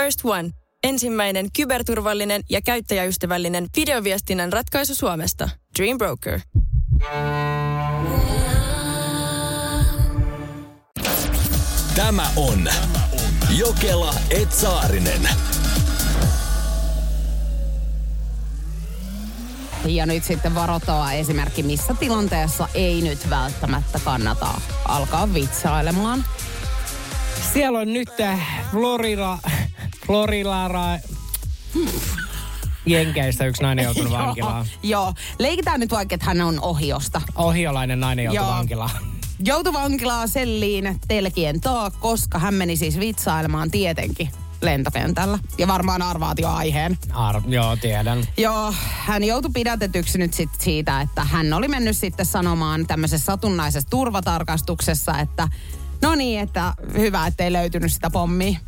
First One. Ensimmäinen kyberturvallinen ja käyttäjäystävällinen videoviestinnän ratkaisu Suomesta. Dream Broker. Tämä on Jokela Etsaarinen. Ja nyt sitten varoittava esimerkki, missä tilanteessa ei nyt välttämättä kannata alkaa vitsailemaan. Siellä on nyt Florida, Florida, Jenkeissä yksi nainen joutunut vankilaan. Joo, leikitään nyt vaikka, että hän on ohiosta. Ohiolainen nainen joutui Joo. vankilaan. Joutui vankilaan selliin telkien taa, koska hän meni siis vitsailemaan tietenkin lentokentällä. Ja varmaan arvaat jo aiheen. Ar- joo, tiedän. Joo, hän joutui pidätetyksi nyt sit siitä, että hän oli mennyt sitten sanomaan tämmöisessä satunnaisessa turvatarkastuksessa, että no niin, että hyvä, ettei löytynyt sitä pommia.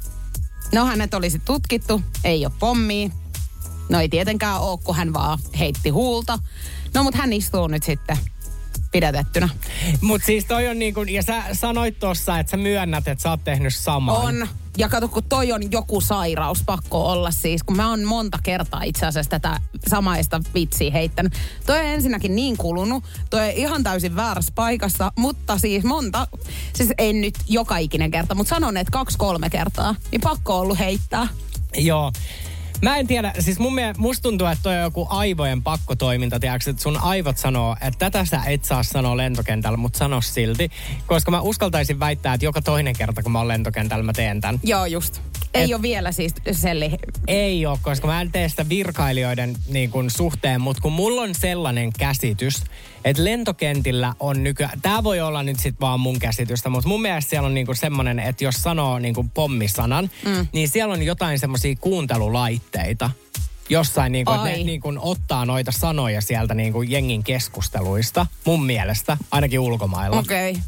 No hänet olisi tutkittu, ei ole pommia. No ei tietenkään ole, kun hän vaan heitti huulta. No mutta hän istuu nyt sitten pidätettynä. Mut siis toi on niin kuin, ja sä sanoit tossa, että sä myönnät, että sä oot tehnyt saman. On. Ja kato, kun toi on joku sairaus, pakko olla siis, kun mä oon monta kertaa itse asiassa tätä samaista vitsiä heittänyt. Toi on ensinnäkin niin kulunut, toi on ihan täysin väärässä paikassa, mutta siis monta, siis en nyt joka ikinen kerta, mutta sanon, että kaksi-kolme kertaa, niin pakko ollut heittää. Joo. Mä en tiedä, siis mun mielestä, musta tuntuu, että toi on joku aivojen pakkotoiminta, tiedätkö, että sun aivot sanoo, että tätä sä et saa sanoa lentokentällä, mutta sano silti. Koska mä uskaltaisin väittää, että joka toinen kerta, kun mä oon lentokentällä, mä teen tämän. Joo, just. Ei Et- ole vielä siis selli. Ei ole, koska mä en tee sitä virkailijoiden niin kuin, suhteen, mutta kun mulla on sellainen käsitys, että lentokentillä on nykyään, tämä voi olla nyt sitten vaan mun käsitystä, mutta mun mielestä siellä on niinku semmoinen, että jos sanoo niinku pommisanan, mm. niin siellä on jotain semmoisia kuuntelulaitteita jossain, niinku, että ne Ai. niinku, ottaa noita sanoja sieltä niinku, jengin keskusteluista, mun mielestä, ainakin ulkomailla. Okei. Okay.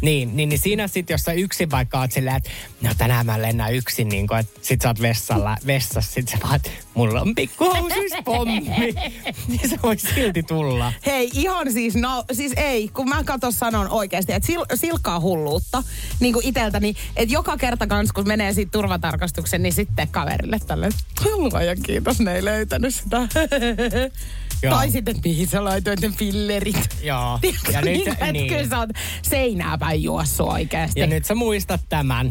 Niin, niin, niin siinä sitten, jos sä yksin vaikka oot silleen, että no tänään mä lennän yksin, niin kun, että sit sä oot vessalla, vessassa, sit sä vaan, että mulla on pikkuhousuis pommi. niin se voi silti tulla. Hei, ihan siis, no, siis ei, kun mä kato sanon oikeasti, että sil, silkkaa hulluutta niin kuin iteltäni, että joka kerta kans, kun menee siitä turvatarkastuksen, niin sitten kaverille tälle, ja kiitos, ne ei löytänyt sitä. Joo. tai sitten, että mihin sä laitoit ne pillerit. Joo. Tiedätkö, Ja nyt, niin, niin. kyllä sä oot seinää päin juossut oikeasti. ja nyt sä muistat tämän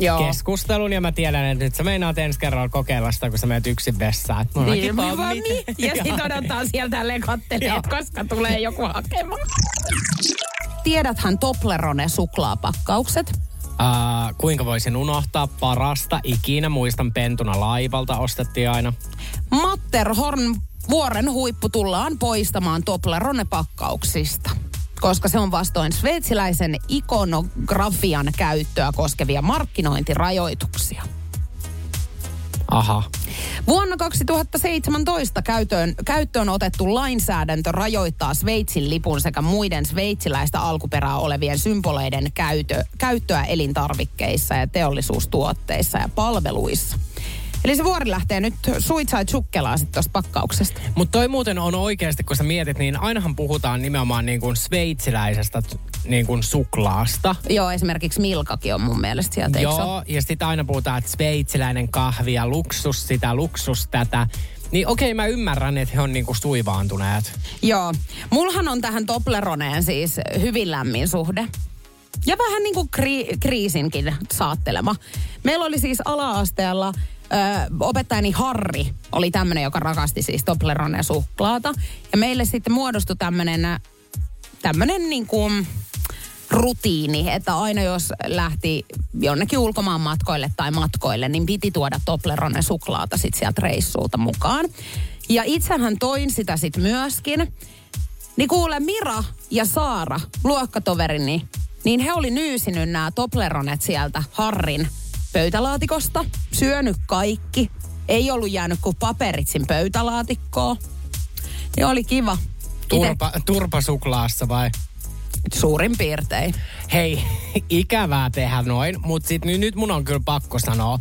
Joo. keskustelun ja mä tiedän, että nyt sä meinaat ensi kerralla kokeilla sitä, kun sä menet yksin vessaan. Niin, niin. Ja sit odottaa sieltä tälleen kattelee, Joo. että koska tulee joku hakemaan. Tiedäthän Toblerone suklaapakkaukset? Uh, kuinka voisin unohtaa parasta ikinä? Muistan pentuna laivalta ostettiin aina. Matterhorn vuoren huippu tullaan poistamaan Toblerone-pakkauksista koska se on vastoin sveitsiläisen ikonografian käyttöä koskevia markkinointirajoituksia. Aha. Vuonna 2017 käyttöön, käyttöön otettu lainsäädäntö rajoittaa Sveitsin lipun sekä muiden sveitsiläistä alkuperää olevien symboleiden käytö, käyttöä elintarvikkeissa ja teollisuustuotteissa ja palveluissa. Eli se vuori lähtee nyt suitsait sukkelaan sitten tuosta pakkauksesta. Mutta toi muuten on oikeasti, kun sä mietit, niin ainahan puhutaan nimenomaan niin kuin sveitsiläisestä niin kuin suklaasta. Joo, esimerkiksi Milkakin on mun mielestä sieltä? Joo, ja sitten aina puhutaan, että sveitsiläinen kahvi ja luksus sitä, luksus tätä. Niin okei, mä ymmärrän, että he on niinku suivaantuneet. Joo. Mulhan on tähän Tobleroneen siis hyvin lämmin suhde. Ja vähän niin kuin kri- kriisinkin saattelema. Meillä oli siis ala-asteella ö, opettajani Harri oli tämmöinen, joka rakasti siis Toblerone suklaata. Ja meille sitten muodostui tämmöinen tämmöinen niin kuin rutiini, että aina jos lähti jonnekin ulkomaan matkoille tai matkoille, niin piti tuoda Toblerone suklaata sit sieltä reissulta mukaan. Ja itsehän toin sitä sit myöskin. Niin kuule Mira ja Saara, luokkatoverini, niin he oli nyysinyt nämä Tobleronet sieltä Harrin pöytälaatikosta, syönyt kaikki. Ei ollut jäänyt kuin paperit sin pöytälaatikkoon. Ja oli kiva. Ite- Turpa, turpasuklaassa vai? Suurin piirtein. Hei, ikävää tehdä noin, mutta sit nyt, nyt mun on kyllä pakko sanoa,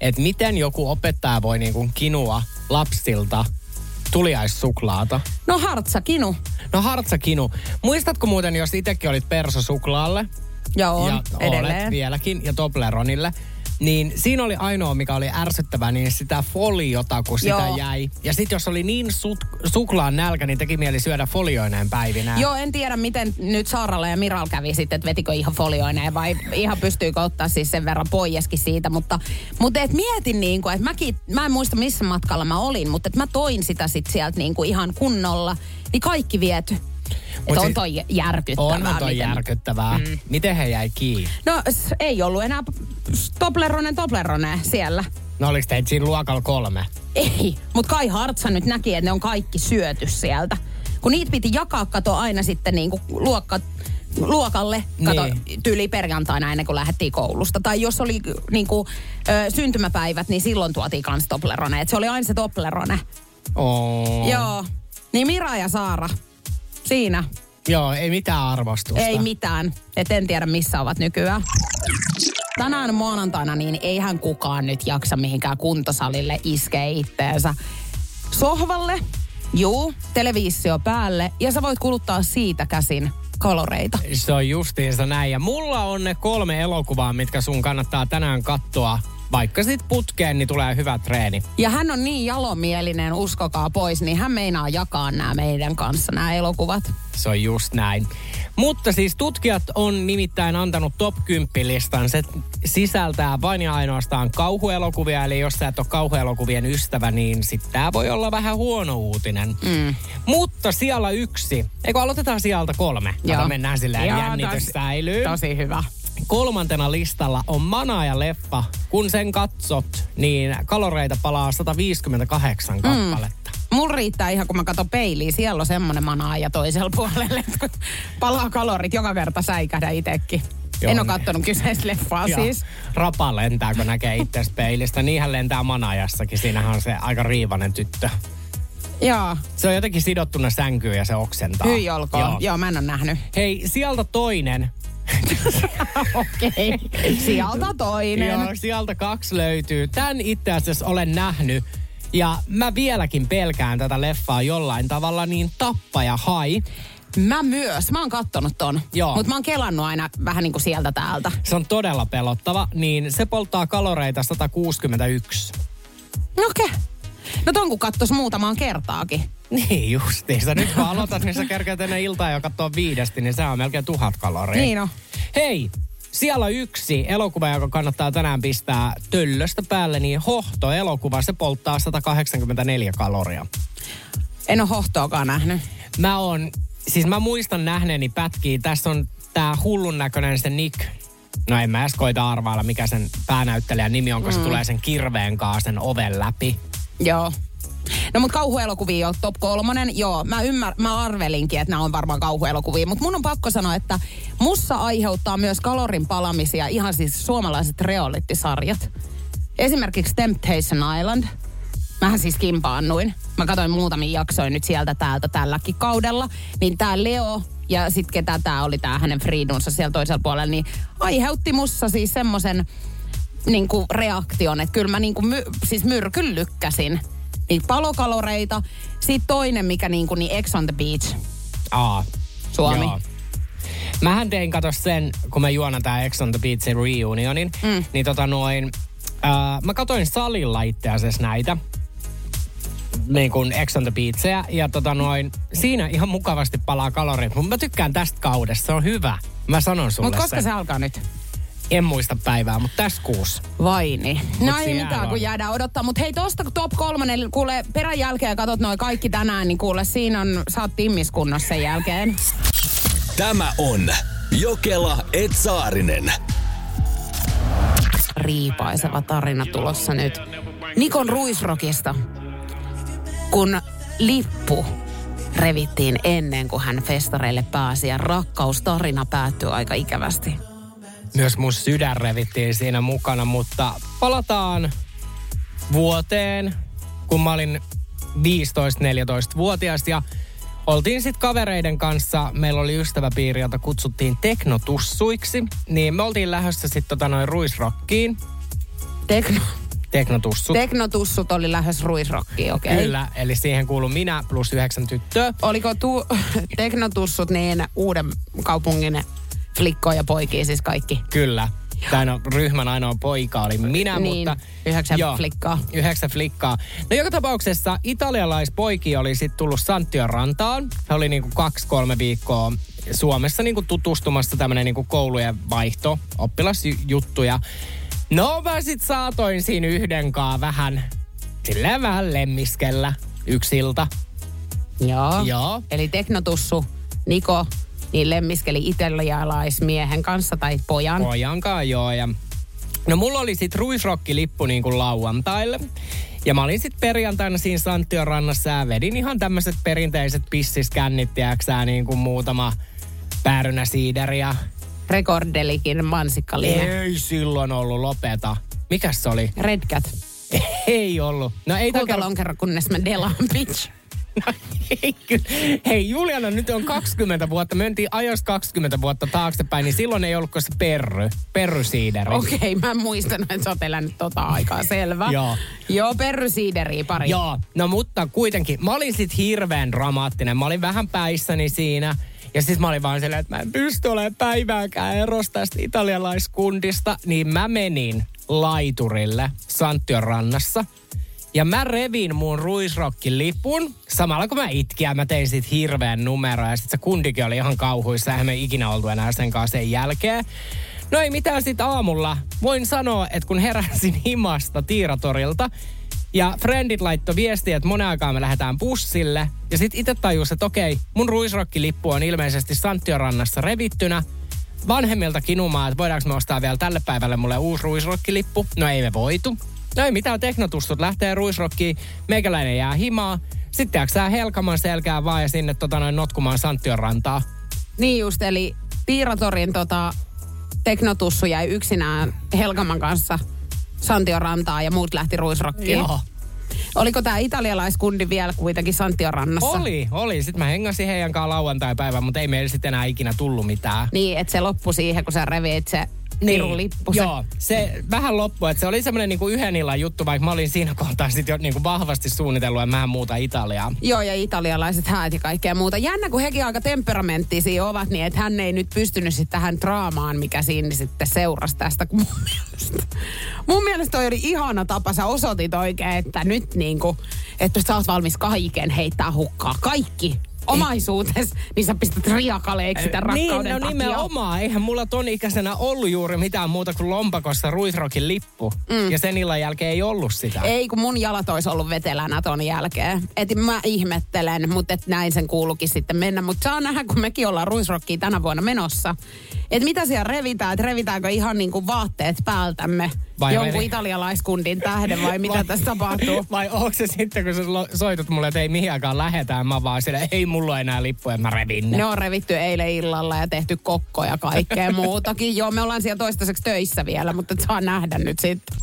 että miten joku opettaja voi niinku kinua lapsilta tuliaissuklaata. No hartsa kinu. No Hartsa Kinu, muistatko muuten, jos itsekin olit perso suklaalle? Joo, ja edelleen. olet vieläkin, ja Tobleronille. Niin siinä oli ainoa, mikä oli ärsyttävää, niin sitä foliota, kun sitä Joo. jäi. Ja sitten jos oli niin sut, suklaan nälkä, niin teki mieli syödä folioineen päivinä. Joo, en tiedä miten nyt Saaralla ja Miral kävi sitten, että vetikö ihan folioineen vai ihan pystyykö ottaa siis sen verran poieskin siitä. Mutta, mutta et mietin niin kuin, että mäkin, mä en muista missä matkalla mä olin, mutta että mä toin sitä sitten sieltä niin kuin ihan kunnolla. Niin kaikki viety. Että on toi järkyttävää. Onhan toi miten- järkyttävää. Mm. Miten he jäi kiinni? No ei ollut enää Toblerone Toblerone siellä. No oliko teitä siinä luokalla kolme? Ei, mutta Kai Hartsa nyt näki, että ne on kaikki syöty sieltä. Kun niitä piti jakaa, kato aina sitten niinku luokka, luokalle, kato Niin. tyyli perjantaina ennen kuin lähdettiin koulusta. Tai jos oli niinku, ö, syntymäpäivät, niin silloin tuotiin kans Toblerone. Et se oli aina se Toblerone. Oh. Joo. Niin Mira ja Saara, siinä. Joo, ei mitään arvostusta. Ei mitään. Et en tiedä missä ovat nykyään. Tänään maanantaina niin eihän kukaan nyt jaksa mihinkään kuntosalille iskee itteensä. Sohvalle, juu, televisio päälle ja sä voit kuluttaa siitä käsin kaloreita. Se on justiinsa näin. Ja mulla on ne kolme elokuvaa, mitkä sun kannattaa tänään katsoa. Vaikka sit putkeen, niin tulee hyvä treeni. Ja hän on niin jalomielinen, uskokaa pois, niin hän meinaa jakaa nämä meidän kanssa, nämä elokuvat. Se on just näin. Mutta siis tutkijat on nimittäin antanut top 10 listan. Se sisältää vain ja ainoastaan kauhuelokuvia. Eli jos sä et ole kauhuelokuvien ystävä, niin sit tää voi olla vähän huono uutinen. Mm. Mutta siellä yksi. Eikö aloitetaan sieltä kolme? Kato, Joo. mennään silleen Joo, jännitys säilyy. Tosi hyvä. Kolmantena listalla on Manaaja-leffa. Kun sen katsot, niin kaloreita palaa 158 kappaletta. Mulla riittää ihan, kun mä katson peiliin, siellä on semmonen manaa ja toisella puolella, että kun palaa kalorit joka kerta säikähdä itekin. Joo, en ole niin. kattonut kyseistä leffaa Ja siis. Rapa lentää, kun näkee itse peilistä. Niinhän lentää Manajassakin. Siinähän on se aika riivanen tyttö. Joo, Se on jotenkin sidottuna sänkyyn ja se oksentaa. hyi olkoon. Joo. Joo, mä en ole nähnyt. Hei, sieltä toinen. Okei. Sieltä toinen. Joo, sieltä kaksi löytyy. Tän itse asiassa olen nähnyt. Ja mä vieläkin pelkään tätä leffaa jollain tavalla, niin Tappaja Hai. Mä myös. Mä oon kattonut ton. Joo. Mutta mä oon kelannut aina vähän niin kuin sieltä täältä. Se on todella pelottava, niin se polttaa kaloreita 161. Okei. Okay. No ton kun kattos muutamaan kertaakin. Niin justiinsa. Nyt kun aloitat, niin sä kerkeät ennen iltaa jo katsoa viidesti, niin se on melkein tuhat kaloria. Niin on. Hei, siellä on yksi elokuva, joka kannattaa tänään pistää töllöstä päälle, niin Hohto-elokuva, se polttaa 184 kaloria. En ole hohtoakaan nähnyt. Mä oon, siis mä muistan nähneeni pätkiä, tässä on tää hullun näköinen se Nick, no en mä edes koita arvailla, mikä sen päänäyttelijän nimi on, kun se tulee sen kirveen kanssa sen oven läpi. Joo. No mut kauhuelokuvia on top kolmonen. Joo, mä, ymmär, mä arvelinkin, että nämä on varmaan kauhuelokuvia. Mutta mun on pakko sanoa, että mussa aiheuttaa myös kalorin palamisia ihan siis suomalaiset reality-sarjat. Esimerkiksi Temptation Island. Mähän siis kimpaannuin. Mä katsoin muutamia jaksoja nyt sieltä täältä tälläkin kaudella. Niin tää Leo ja sit ketä tää oli tää hänen Fridunsa siellä toisella puolella, niin aiheutti mussa siis semmoisen niin reaktion, että kyllä mä niin kuin my, siis myrkyn lykkäsin. Niitä palokaloreita. Sitten toinen, mikä niin kuin, niin Ex on the Beach. Aa, Suomi. Joo. Mähän tein kato sen, kun mä juonan tää Ex on the Beachin reunionin, mm. niin tota noin, äh, mä katoin salilla itse asiassa näitä niin kuin Ex on the Beachia, ja tota noin, siinä ihan mukavasti palaa kalorit, mutta mä tykkään tästä kaudesta, se on hyvä. Mä sanon sulle Mutta koska sen. se alkaa nyt? En muista päivää, mutta tässä kuussa. Vai niin. No Mut ei mitään, on. kun jäädään odottaa. Mutta hei, tosta top kolmonen, kuule perän jälkeen katot noin kaikki tänään, niin kuule siinä on, sä oot timmiskunnossa sen jälkeen. Tämä on Jokela Etsaarinen. riipaiseva tarina tulossa nyt Nikon Ruisrokista, kun lippu revittiin ennen kuin hän festareille pääsi ja rakkaustarina päättyi aika ikävästi. Myös mun sydän revittiin siinä mukana, mutta palataan vuoteen, kun mä olin 15-14-vuotias ja oltiin sitten kavereiden kanssa, meillä oli ystäväpiiri, jota kutsuttiin teknotussuiksi, niin me oltiin lähdössä sitten tota noin ruisrokkiin, Tekno, teknotussut. teknotussut oli lähes ruisrokkiin, okei. Okay. Kyllä, eli siihen kuuluu minä plus yhdeksän tyttöä. Oliko tu, teknotussut niin uuden kaupungin flikkoja ja poikia siis kaikki? Kyllä. Tai no, ryhmän ainoa poika oli minä, Niin, mutta... yhdeksän joo, flikkaa. Yhdeksän flikkaa. No joka tapauksessa italialaispoiki oli sitten tullut Santion rantaan. He oli niinku kaksi-kolme viikkoa Suomessa niinku tutustumassa tämmöinen niinku koulujen vaihto, oppilasjuttuja. No mä sit saatoin siinä yhdenkaan vähän, silleen vähän lemmiskellä yksiltä. Joo. Joo. Eli teknotussu Niko niin lemmiskeli italialaismiehen kanssa tai pojan. Pojankaan joo. Ja... No mulla oli sit ruisrokkilippu niin kuin lauantaille. Ja mä olin sitten perjantaina siinä Santion rannassa ja vedin ihan tämmöiset perinteiset pissiskännit, tiedäksä, niin kuin muutama päärynä siideriä. Rekordelikin mansikkalihe. Ei silloin ollut, lopeta. Mikäs se oli? Red Cat. Ei ollut. No ei Kuinka lonkero, kunnes mä delaan, bitch. No, ei, kyllä. Hei Juliana, nyt on 20 vuotta. Me mentiin ajoista 20 vuotta taaksepäin, niin silloin ei ollut se perry. Perrysiideri. Okei, okay, mä en muistanut, että sä oot elänyt tota aikaa, selvä. Joo. Joo, perrysiideriä pari. Joo, no mutta kuitenkin. Mä olin sit hirveän dramaattinen. Mä olin vähän päissäni siinä. Ja siis mä olin vaan silleen, että mä en pysty olemaan päivääkään erosta tästä italialaiskundista. Niin mä menin laiturille Santtion rannassa. Ja mä revin mun ruisrokkilipun. Samalla kun mä itkin ja mä tein sit hirveän numeroa. Ja sit se kundikin oli ihan kauhuissa. Eihän me ikinä oltu enää sen kanssa sen jälkeen. No ei mitään sit aamulla. Voin sanoa, että kun heräsin himasta Tiiratorilta, ja friendit laittoi viestiä, että monen aikaa me lähdetään bussille. Ja sitten itse tajus, että okei, mun ruisrokkilippu on ilmeisesti Santiorannassa revittynä. Vanhemmilta kinumaa, että voidaanko me ostaa vielä tälle päivälle mulle uusi ruisrokkilippu. No ei me voitu. No ei mitään teknotustut, lähtee ruisrokkiin, meikäläinen jää himaa. Sitten jääksää Helkaman selkää vaan ja sinne tota noin notkumaan Santtion rantaa. Niin just, eli Piiratorin tota, teknotussu jäi yksinään Helkaman kanssa Santion rantaa ja muut lähti ruisrokkiin. Joo. Oliko tämä italialaiskundi vielä kuitenkin Santion rannassa? Oli, oli. Sitten mä hengasin heidän kanssa lauantai-päivän, mutta ei meillä sitten enää ikinä tullut mitään. Niin, että se loppui siihen, kun sä revit se Niin. Joo, se vähän loppui, että se oli semmoinen niinku yhden illan juttu, vaikka mä olin siinä kohtaa sitten jo niinku vahvasti suunnitellut, että mä muuta Italiaa. Joo, ja italialaiset häät ja kaikkea muuta. Jännä, kun hekin aika temperamenttisia ovat, niin että hän ei nyt pystynyt sitten tähän draamaan, mikä siinä sitten seurasi tästä. Kun mun mielestä, mun mielestä toi oli ihana tapa. Sä osoitit oikein, että nyt niinku, että sä oot valmis kaiken heittää hukkaa. Kaikki omaisuutes, niin sä pistät riakaleeksi sitä rakkauden Niin, no takia. nimenomaan. Eihän mulla ton ikäisenä ollut juuri mitään muuta kuin lompakossa ruisrokin lippu. Mm. Ja sen illan jälkeen ei ollut sitä. Ei, kun mun jalat olisi ollut vetelänä ton jälkeen. Et mä ihmettelen, mutta et näin sen kuulukin sitten mennä. Mutta saa nähdä, kun mekin ollaan Ruisrockiin tänä vuonna menossa. Että mitä siellä revitään, että revitäänkö ihan niinku vaatteet päältämme Vai- jonkun vai- italialaiskundin tähden vai mitä Vai- tässä tapahtuu? Vai onko se sitten, kun sä soitat mulle, että ei mihinkään lähetään, mä vaan sille, ei mulla enää lippuja, mä revin ne. Ne on revitty eilen illalla ja tehty kokkoja ja kaikkea muutakin. Joo, me ollaan siellä toistaiseksi töissä vielä, mutta saa nähdä nyt sitten.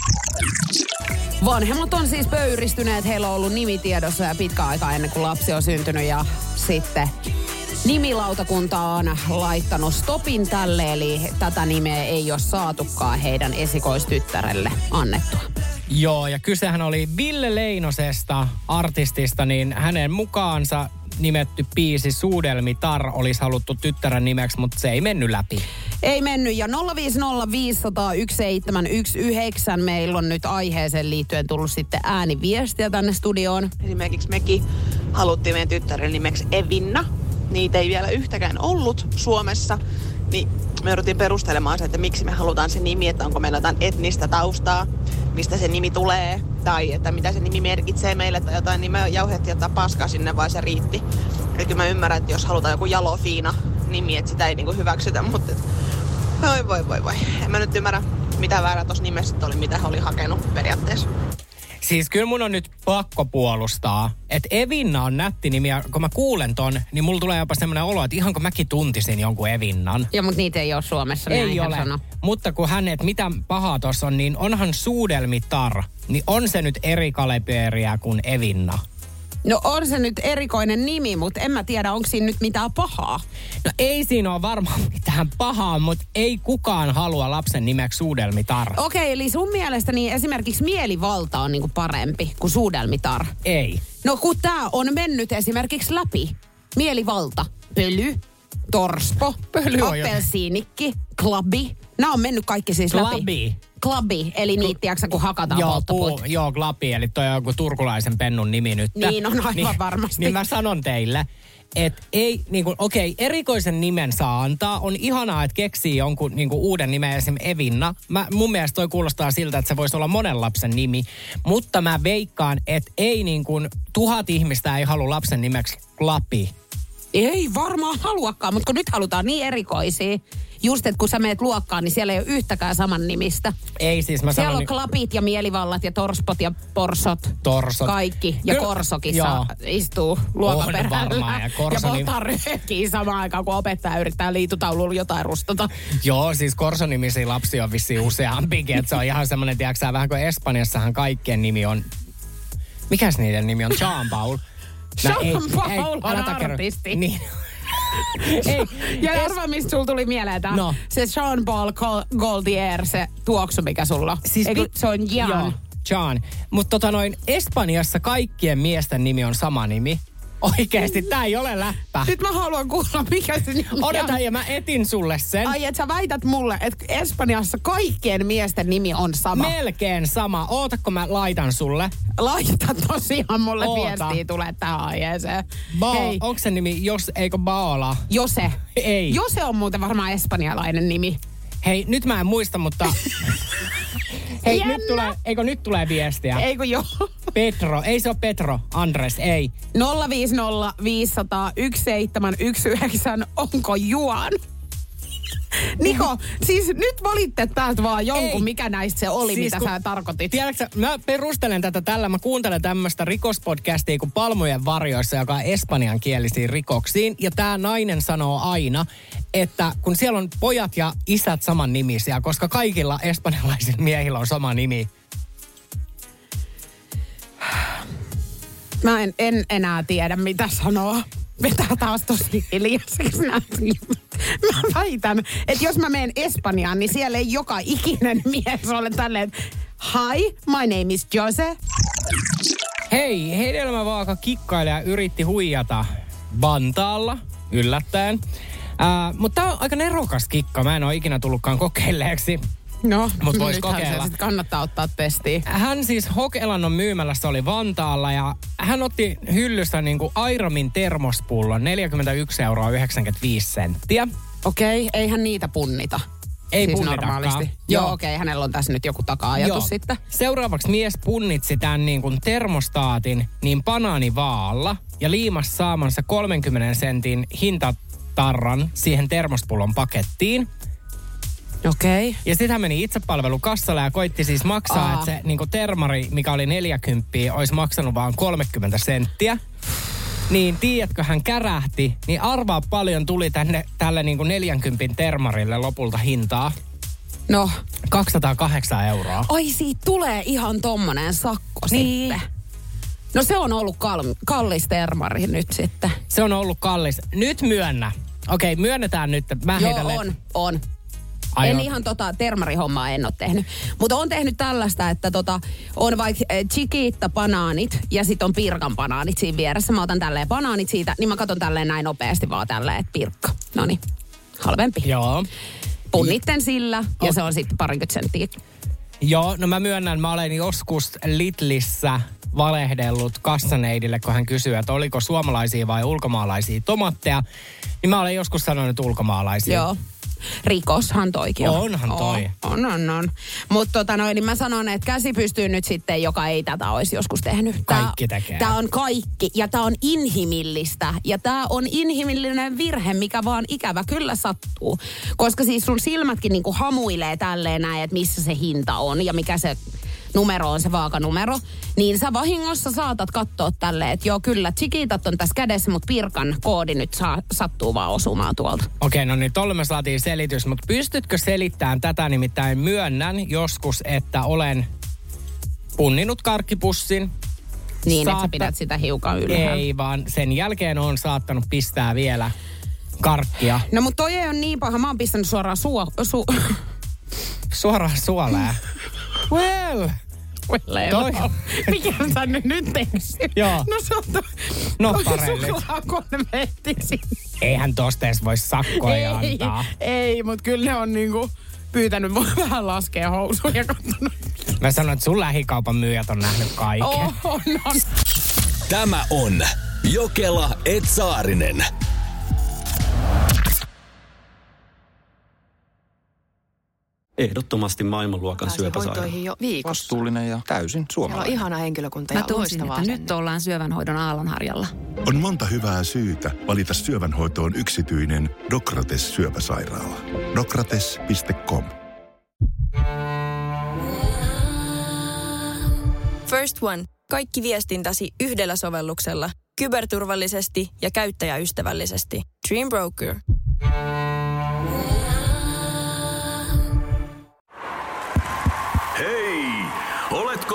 Vanhemmat on siis pöyristyneet, heillä on ollut nimitiedossa ja pitkä aika ennen kuin lapsi on syntynyt ja sitten nimilautakunta on laittanut stopin tälle, eli tätä nimeä ei ole saatukaan heidän esikoistyttärelle annettua. Joo, ja kysehän oli Ville Leinosesta, artistista, niin hänen mukaansa nimetty biisi Suudelmi Tar olisi haluttu tyttären nimeksi, mutta se ei mennyt läpi. Ei mennyt ja 050501719 meillä on nyt aiheeseen liittyen tullut sitten ääniviestiä tänne studioon. Esimerkiksi mekin haluttiin meidän tyttären nimeksi Evinna. Niitä ei vielä yhtäkään ollut Suomessa. Niin me jouduttiin perustelemaan se, että miksi me halutaan se nimi, että onko meillä jotain etnistä taustaa, mistä se nimi tulee, tai että mitä se nimi merkitsee meille, tai jotain, niin me jauhettiin jotain paskaa sinne, vai se riitti. Eli kyllä mä ymmärrän, että jos halutaan joku jalofiina nimi, että sitä ei niinku hyväksytä, mutta voi voi voi voi. En mä nyt ymmärrä, mitä väärä tuossa nimessä oli, mitä he oli hakenut periaatteessa. Siis kyllä mun on nyt pakko puolustaa, että Evinna on nätti nimi ja kun mä kuulen ton, niin mulla tulee jopa semmoinen olo, että ihan kun mäkin tuntisin jonkun Evinnan. Joo, mutta niitä ei ole Suomessa, niin Ei ole. Sano. Mutta kun hän, että mitä pahaa tuossa on, niin onhan suudelmitar, niin on se nyt eri kalibeeriä kuin Evinna. No on se nyt erikoinen nimi, mutta en mä tiedä, onko siinä nyt mitään pahaa. No ei siinä ole varmaan mitään pahaa, mutta ei kukaan halua lapsen nimeksi suudelmitar. Okei, eli sun mielestä niin esimerkiksi mielivalta on niinku parempi kuin suudelmitar. Ei. No kun tää on mennyt esimerkiksi läpi. Mielivalta, pöly, Torspo, Pöly on jo- appelsiinikki, klabi. Nämä on mennyt kaikki siis läpi. Klabi. Klabi, eli niitä, tiedätkö, kun hakataan Joo, polttopuut. puu, joo, Glapi, eli toi on joku turkulaisen pennun nimi nyt. Niin on aivan varmasti. Niin mä sanon teille, että ei, niin kuin, okei, erikoisen nimen saa antaa. On ihanaa, että keksii jonkun niin kuin, uuden nimen, esimerkiksi Evinna. Mä, mun mielestä toi kuulostaa siltä, että se voisi olla monen lapsen nimi. Mutta mä veikkaan, että ei niin kuin, tuhat ihmistä ei halua lapsen nimeksi Glapi. Ei varmaan haluakaan, mutta kun nyt halutaan niin erikoisia. Just, että kun sä meet luokkaan, niin siellä ei ole yhtäkään saman nimistä. Ei siis, mä Siellä on klapit ja mielivallat ja torspot ja porsot. Torsot. Kaikki. Ja Kyllä- korsokin joo. saa istuu luokan On perällä. varmaan, ja korso ja niin- polttaa röökiä samaan aikaan, kun opettaja yrittää liitutaululla jotain rustata. Joo, siis Korso-nimisiä lapsia on vissiin useampikin. Että se on ihan semmoinen, tiedätkö vähän kuin Espanjassahan kaikkien nimi on... Mikäs niiden nimi on? Jean Paul. Jean-Paul on älä takerro. artisti. Niin. ei, Ja es- arvaa, mistä sulla tuli mieleen tää? No. Se Jean-Paul Gol- Gaultier, se tuoksu, mikä sulla on. Siis mit- se on Jan. Joo, John. Mutta tota noin, Espanjassa kaikkien miesten nimi on sama nimi. Oikeesti, tää ei ole läppä. Nyt mä haluan kuulla, mikä se nimi on. Odota, ja mä etin sulle sen. Ai, että sä väität mulle, että Espanjassa kaikkien miesten nimi on sama. Melkein sama. Oota, kun mä laitan sulle. Laita tosiaan mulle Oota. viestiä, tulee tähän aiheeseen. Ba- Hei, onko se nimi, jos eikö Baola? Jose. Ei. Jose on muuten varmaan espanjalainen nimi. Hei, nyt mä en muista, mutta... Hei, Jännä. nyt tulee, eikö nyt tulee viestiä? Eikö joo? Petro, ei se ole Petro, Andres, ei. 050 500 1719, onko Juan? Niko, siis nyt valitte täältä vaan jonkun, Ei. mikä näistä se oli, Siis mitä kun- sä tarkoitit. Tiedätkö, mä perustelen tätä tällä, mä kuuntelen tämmöistä rikospodcastia kuin Palmujen varjoissa, joka on espanjankielisiin rikoksiin. Ja tämä nainen sanoo aina, että kun siellä on pojat ja isät saman nimisiä, koska kaikilla espanjalaisilla miehillä on sama nimi. Mä en, en enää tiedä, mitä sanoa. Vetää taas tosi hiljaiseksi nämä. Mä väitän, että jos mä menen Espanjaan, niin siellä ei joka ikinen mies ole tälleen, Hi, my name is Jose. Hei, hedelmävaaka kikkailija yritti huijata Vantaalla, yllättäen. Uh, mutta tämä on aika nerokas kikka. Mä en ole ikinä tullutkaan kokeilleeksi. No, Mut vois kokeilla. Sit kannattaa ottaa testiin. Hän siis Hokelannon myymälässä oli Vantaalla ja hän otti hyllystä niin kuin Airamin termospullon 41 euroa 95 senttiä. Okei, eihän niitä punnita. Ei siis normaalisti. Joo. Joo, okei, hänellä on tässä nyt joku taka-ajatus Joo. sitten. Seuraavaksi mies punnitsi tämän niin kuin termostaatin niin banaanivaalla ja liimas saamansa 30 sentin hintatarran siihen termospullon pakettiin. Okei. Ja sitten hän meni itsepalvelukassalle ja koitti siis maksaa, Aa. että se niin termari, mikä oli 40, olisi maksanut vaan 30 senttiä. Niin tiedätkö, hän kärähti, niin arvaa paljon tuli tänne tälle niin 40 termarille lopulta hintaa. No, 208 euroa. ai siitä tulee ihan tommonen sakko Niin. sitten. No se on ollut kal- kallis termari nyt sitten. Se on ollut kallis. Nyt myönnä. Okei, myönnetään nyt. Mä Joo, heitän on, on. Ai en ihan tota termarihommaa en ole tehnyt. Mutta on tehnyt tällaista, että tota, on vaikka eh, chikiitta banaanit ja sitten on pirkan banaanit siinä vieressä. Mä otan tälleen banaanit siitä, niin mä katon tälleen näin nopeasti vaan tälleen, että pirkka. No niin, halvempi. Joo. Punnitten sillä ja On. se on sitten parikymmentä senttiä. Joo, no mä myönnän, mä olen joskus Lidlissä valehdellut kassaneidille, kun hän kysyy, että oliko suomalaisia vai ulkomaalaisia tomatteja. Niin mä olen joskus sanonut ulkomaalaisia. Joo. Rikoshan toikin on. Onhan toi. On, on, on. Mutta tota noin, niin mä sanon, että käsi pystyy nyt sitten, joka ei tätä olisi joskus tehnyt. Kaikki tekee. Tämä on kaikki ja tämä on inhimillistä. Ja tämä on inhimillinen virhe, mikä vaan ikävä kyllä sattuu. Koska siis sun silmätkin niinku hamuilee tälleen näin, että missä se hinta on ja mikä se numero on se vaakanumero, niin sä vahingossa saatat katsoa tälleen, että joo kyllä, chikitat on tässä kädessä, mutta Pirkan koodi nyt saa, sattuu vaan osumaan tuolta. Okei, no niin, tolle me saatiin selitys, mutta pystytkö selittämään tätä? Nimittäin myönnän joskus, että olen punninut karkkipussin. Niin, että Saatta- sä pidät sitä hiukan ylhäällä. Ei, vaan sen jälkeen on saattanut pistää vielä karkkia No mutta toi ei ole niin paha. Mä oon pistänyt suoraan suo... Su, suoraan suoleen. well, Toi- Mikä sä nyt, nyt teeksit? Joo. No se on to, No, toi parellit. suklaakonvetti sinne. Eihän tosta edes voi sakkoja ei, antaa. ei mutta kyllä ne on niinku pyytänyt mua vähän laskea housuja katsonut. Mä sanoin, että sun lähikaupan myyjät on nähnyt kaiken. Oh, on, on. Tämä on Jokela Etsaarinen. Ehdottomasti maailmanluokan syöpäsairaala. hoitoihin jo viikossa. Vastuullinen ja täysin Siellä on suomalainen. ihana henkilökunta ja Mä tunsin, loistava että asenne. nyt ollaan syövänhoidon aallonharjalla. On monta hyvää syytä valita syövänhoitoon yksityinen Dokrates syöpäsairaala. Dokrates.com First One. Kaikki viestintäsi yhdellä sovelluksella. Kyberturvallisesti ja käyttäjäystävällisesti. Dream Broker.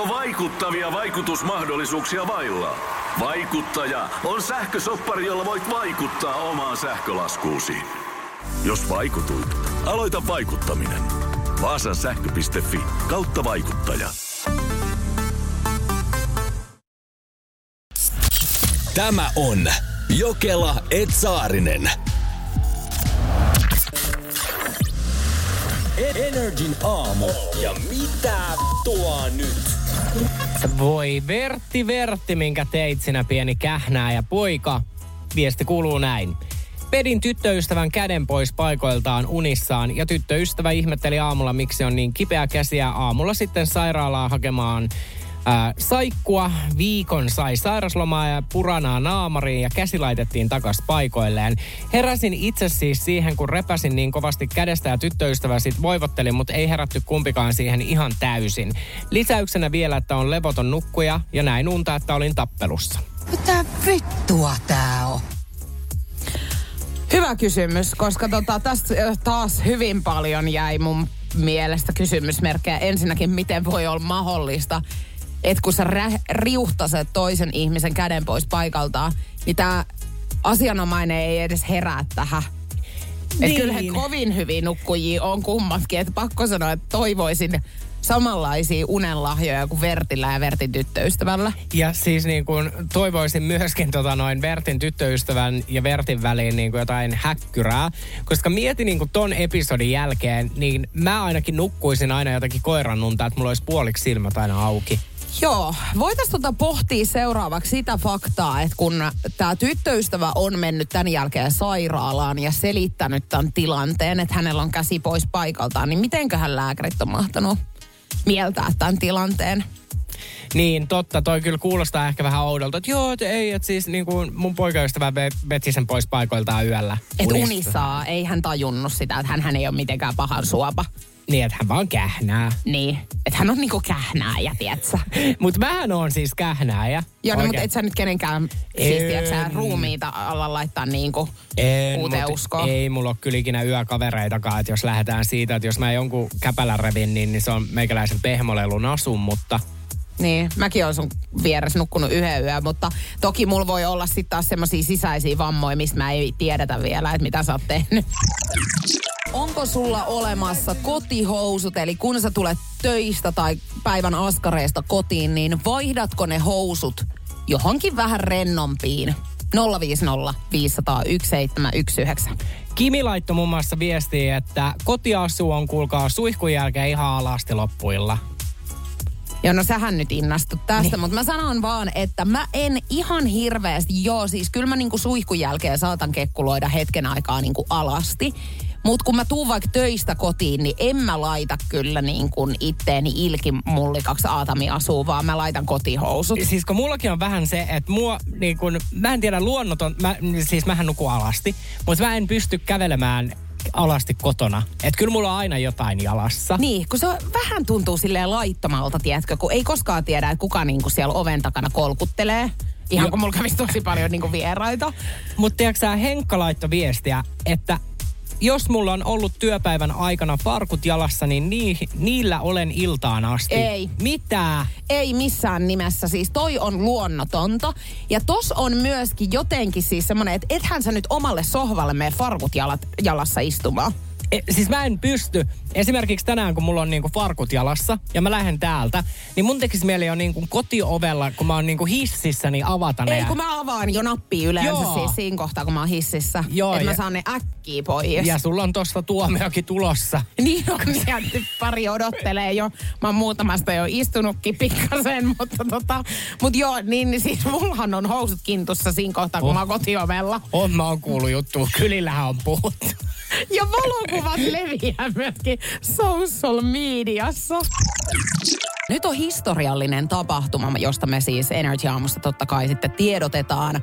Vaikuttavia vaikutusmahdollisuuksia vailla? Vaikuttaja on sähkösoppari, jolla voit vaikuttaa omaan sähkölaskuusi. Jos vaikutuit, aloita vaikuttaminen. Vaasan sähkö.fi kautta vaikuttaja. Tämä on Jokela Etsaarinen. Energin aamu. Ja mitä tuo nyt? Voi Vertti Vertti, minkä teit sinä pieni kähnää ja poika. Viesti kuuluu näin. Pedin tyttöystävän käden pois paikoiltaan unissaan ja tyttöystävä ihmetteli aamulla, miksi on niin kipeä käsiä. Aamulla sitten sairaalaa hakemaan ää, saikkua. Viikon sai sairaslomaa ja puranaa naamariin ja käsi laitettiin takas paikoilleen. Heräsin itse siis siihen, kun repäsin niin kovasti kädestä ja tyttöystävä sit voivotteli, mutta ei herätty kumpikaan siihen ihan täysin. Lisäyksenä vielä, että on levoton nukkuja ja näin unta, että olin tappelussa. Mitä vittua tää on? Hyvä kysymys, koska tota, tästä taas hyvin paljon jäi mun mielestä kysymysmerkkejä. Ensinnäkin, miten voi olla mahdollista, että kun sä rä- riuhtaset toisen ihmisen käden pois paikaltaan, niin tämä asianomainen ei edes herää tähän. Niin. Niin. Et kyllä he kovin hyvin nukkujia on kummatkin. Että pakko sanoa, että toivoisin samanlaisia unenlahjoja kuin Vertillä ja Vertin tyttöystävällä. Ja siis niin kuin toivoisin myöskin tota noin Vertin tyttöystävän ja Vertin väliin niin kuin jotain häkkyrää. Koska mietin niin kuin ton episodin jälkeen, niin mä ainakin nukkuisin aina jotakin koirannunta, että mulla olisi puoliksi silmät aina auki. Joo, voitaisiin tota pohtia seuraavaksi sitä faktaa, että kun tämä tyttöystävä on mennyt tämän jälkeen sairaalaan ja selittänyt tämän tilanteen, että hänellä on käsi pois paikaltaan, niin mitenköhän lääkärit on mahtanut mieltää tämän tilanteen? Niin, totta. Toi kyllä kuulostaa ehkä vähän oudolta. Että joo, että ei, että siis niin kuin mun poikaystävä ve- veti sen pois paikoiltaan yöllä. Että unissaan ei hän tajunnut sitä, että hän ei ole mitenkään pahan suopa. Niin, että hän vaan kähnää. Niin, että hän on niinku kähnääjä, tietsä. Mutta mähän on siis kähnääjä. Joo, no, mutta et sä nyt kenenkään, siis En. tietsä, ruumiita alla laittaa niinku En, uuteen mut uskoon. Ei mulla ole kyllä ikinä yökavereitakaan, että jos lähdetään siitä, että jos mä jonkun käpälän revin, niin, niin se on meikäläisen pehmolelun asun, mutta Niin, mäkin olen sun vieressä nukkunut yhden yön, mutta toki mulla voi olla sitten taas semmoisia sisäisiä vammoja, mistä mä ei tiedetä vielä, että mitä sä oot tehnyt. Onko sulla olemassa kotihousut, eli kun sä tulet töistä tai päivän askareista kotiin, niin vaihdatko ne housut johonkin vähän rennompiin? 050 501 719. Kimi laittoi muun muassa viestiä, että kotiasu on kuulkaa suihkun jälkeen ihan alasti loppuilla. Joo, no sähän nyt innastut tästä, niin. mutta mä sanon vaan, että mä en ihan hirveästi, joo siis kyllä mä niinku suihkun jälkeen saatan kekkuloida hetken aikaa niinku alasti. Mutta kun mä tuun vaikka töistä kotiin, niin en mä laita kyllä niin kuin itteeni ilkimullikaksi Aatami asuu, vaan mä laitan kotihousut. Siis kun mullakin on vähän se, että mua, niin kun, mä en tiedä luonnoton, mä, siis mähän nukun alasti, mutta mä en pysty kävelemään alasti kotona. Että kyllä mulla on aina jotain jalassa. Niin, kun se on, vähän tuntuu silleen laittomalta, tiedätkö, kun ei koskaan tiedä, että kuka niinku siellä oven takana kolkuttelee. Ihan Jo. kun mulla kävisi tosi paljon niinku vieraita. Mutta tiedätkö sä, Henkka laittoi viestiä, että jos mulla on ollut työpäivän aikana farkut jalassa, niin nii, niillä olen iltaan asti. Ei. Mitä? Ei missään nimessä. Siis toi on luonnotonta. Ja tos on myöskin jotenkin siis semmonen, että ethän sä nyt omalle sohvalle mene farkut jalat, jalassa istumaan. E, siis mä en pysty. Esimerkiksi tänään, kun mulla on niinku farkut jalassa ja mä lähden täältä, niin mun tekisi mieli jo niinku kotiovella, kun mä oon niinku hississä, niin avata ne. Ei, kun mä avaan jo nappia yleensä Joo. siis siinä kohtaa, kun mä oon hississä. Joo, että mä saan ne äkkiä pois. Ja sulla on tosta tuomiokin tulossa. Niin on, sieltä pari odottelee jo. Mä oon muutamasta jo istunutkin pikkasen, mutta tota, mut joo, niin, niin siis mullahan on housut kintussa siinä kohtaa, kun Oh. mä oon kotiovella. On, mä oon kuullut juttu. Kylillähän on puhuttu. Ja valokuvat leviää myöskin social mediassa. Nyt on historiallinen tapahtuma, josta me siis Energy Aamusta totta kai sitten tiedotetaan.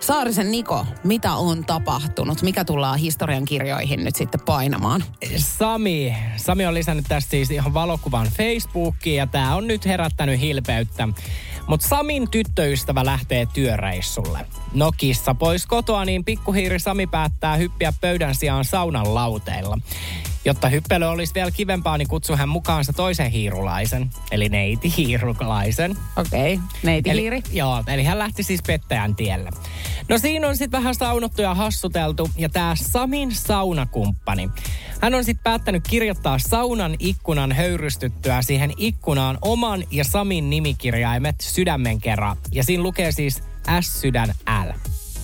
Saarisen Niko, mitä on tapahtunut? Mikä tullaan historian kirjoihin nyt sitten painamaan? Sami, Sami on lisännyt tästä siis ihan valokuvan Facebookiin ja tää on nyt herättänyt hilpeyttä. Mutta Samin tyttöystävä lähtee työreissulle. No kissa pois kotoa, niin pikkuhiiri Sami päättää hyppiä pöydän sijaan saunan lauteilla. Jotta hyppely olisi vielä kivempaa, niin kutsui hän mukaansa toisen hiirulaisen, eli neiti hiirulaisen. Okei, okay. neiti Eli, Hiiri. joo, eli hän lähti siis pettäjän tielle. No siinä on sitten vähän saunottu ja hassuteltu ja tämä Samin saunakumppani. Hän on sitten päättänyt kirjoittaa saunan ikkunan höyrystyttyä siihen ikkunaan oman ja Samin nimikirjaimet sydämen kerran. Ja siinä lukee siis S-sydän L.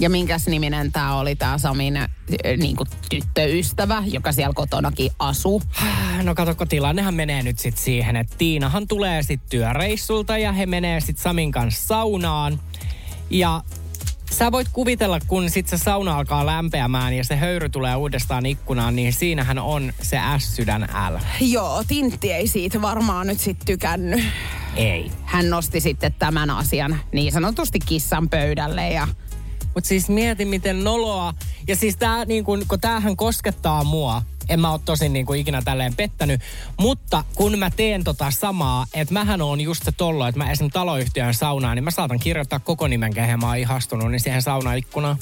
Ja minkäs niminen tämä oli tämä Samin äh, niinku tyttöystävä, joka siellä kotonakin asuu? No katsokko, tilannehan menee nyt sitten siihen, että Tiinahan tulee sitten työreissulta ja he menee sitten Samin kanssa saunaan. Ja sä voit kuvitella, kun sitten se sauna alkaa lämpeämään ja se höyry tulee uudestaan ikkunaan, niin siinähän on se S-sydän L. Joo, Tintti ei siitä varmaan nyt sitten tykännyt. Ei. Hän nosti sitten tämän asian niin sanotusti kissan pöydälle ja Mutta siis mieti, miten noloa. Ja siis tää, niin kun, kun tämähän koskettaa mua, en mä ole tosin niin kuin ikinä tälleen pettänyt, mutta kun mä teen tota samaa, että mähän on just se tollo, että mä esimerkiksi taloyhtiön saunaan, niin mä saatan kirjoittaa koko nimen, kehen mä oon ihastunut, niin siihen saunaikkunaan.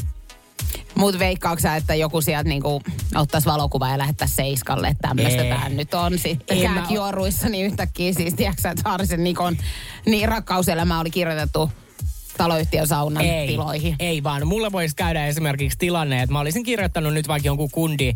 Mut veikkaako sä, että joku sieltä niinku ottaisi valokuva ja lähettäisi Seiskalle, että tämmöistä tää nyt on sitten oo- kääkijuoruissa, niin yhtäkkiä siis, tiedätkö että Saarisen Nikon niin rakkauselämä oli kirjoitettu taloyhtiön saunan Ei, tiloihin. ei vaan. Mulla voisi käydä esimerkiksi tilanne, että mä olisin kirjoittanut nyt vaikka jonkun kundi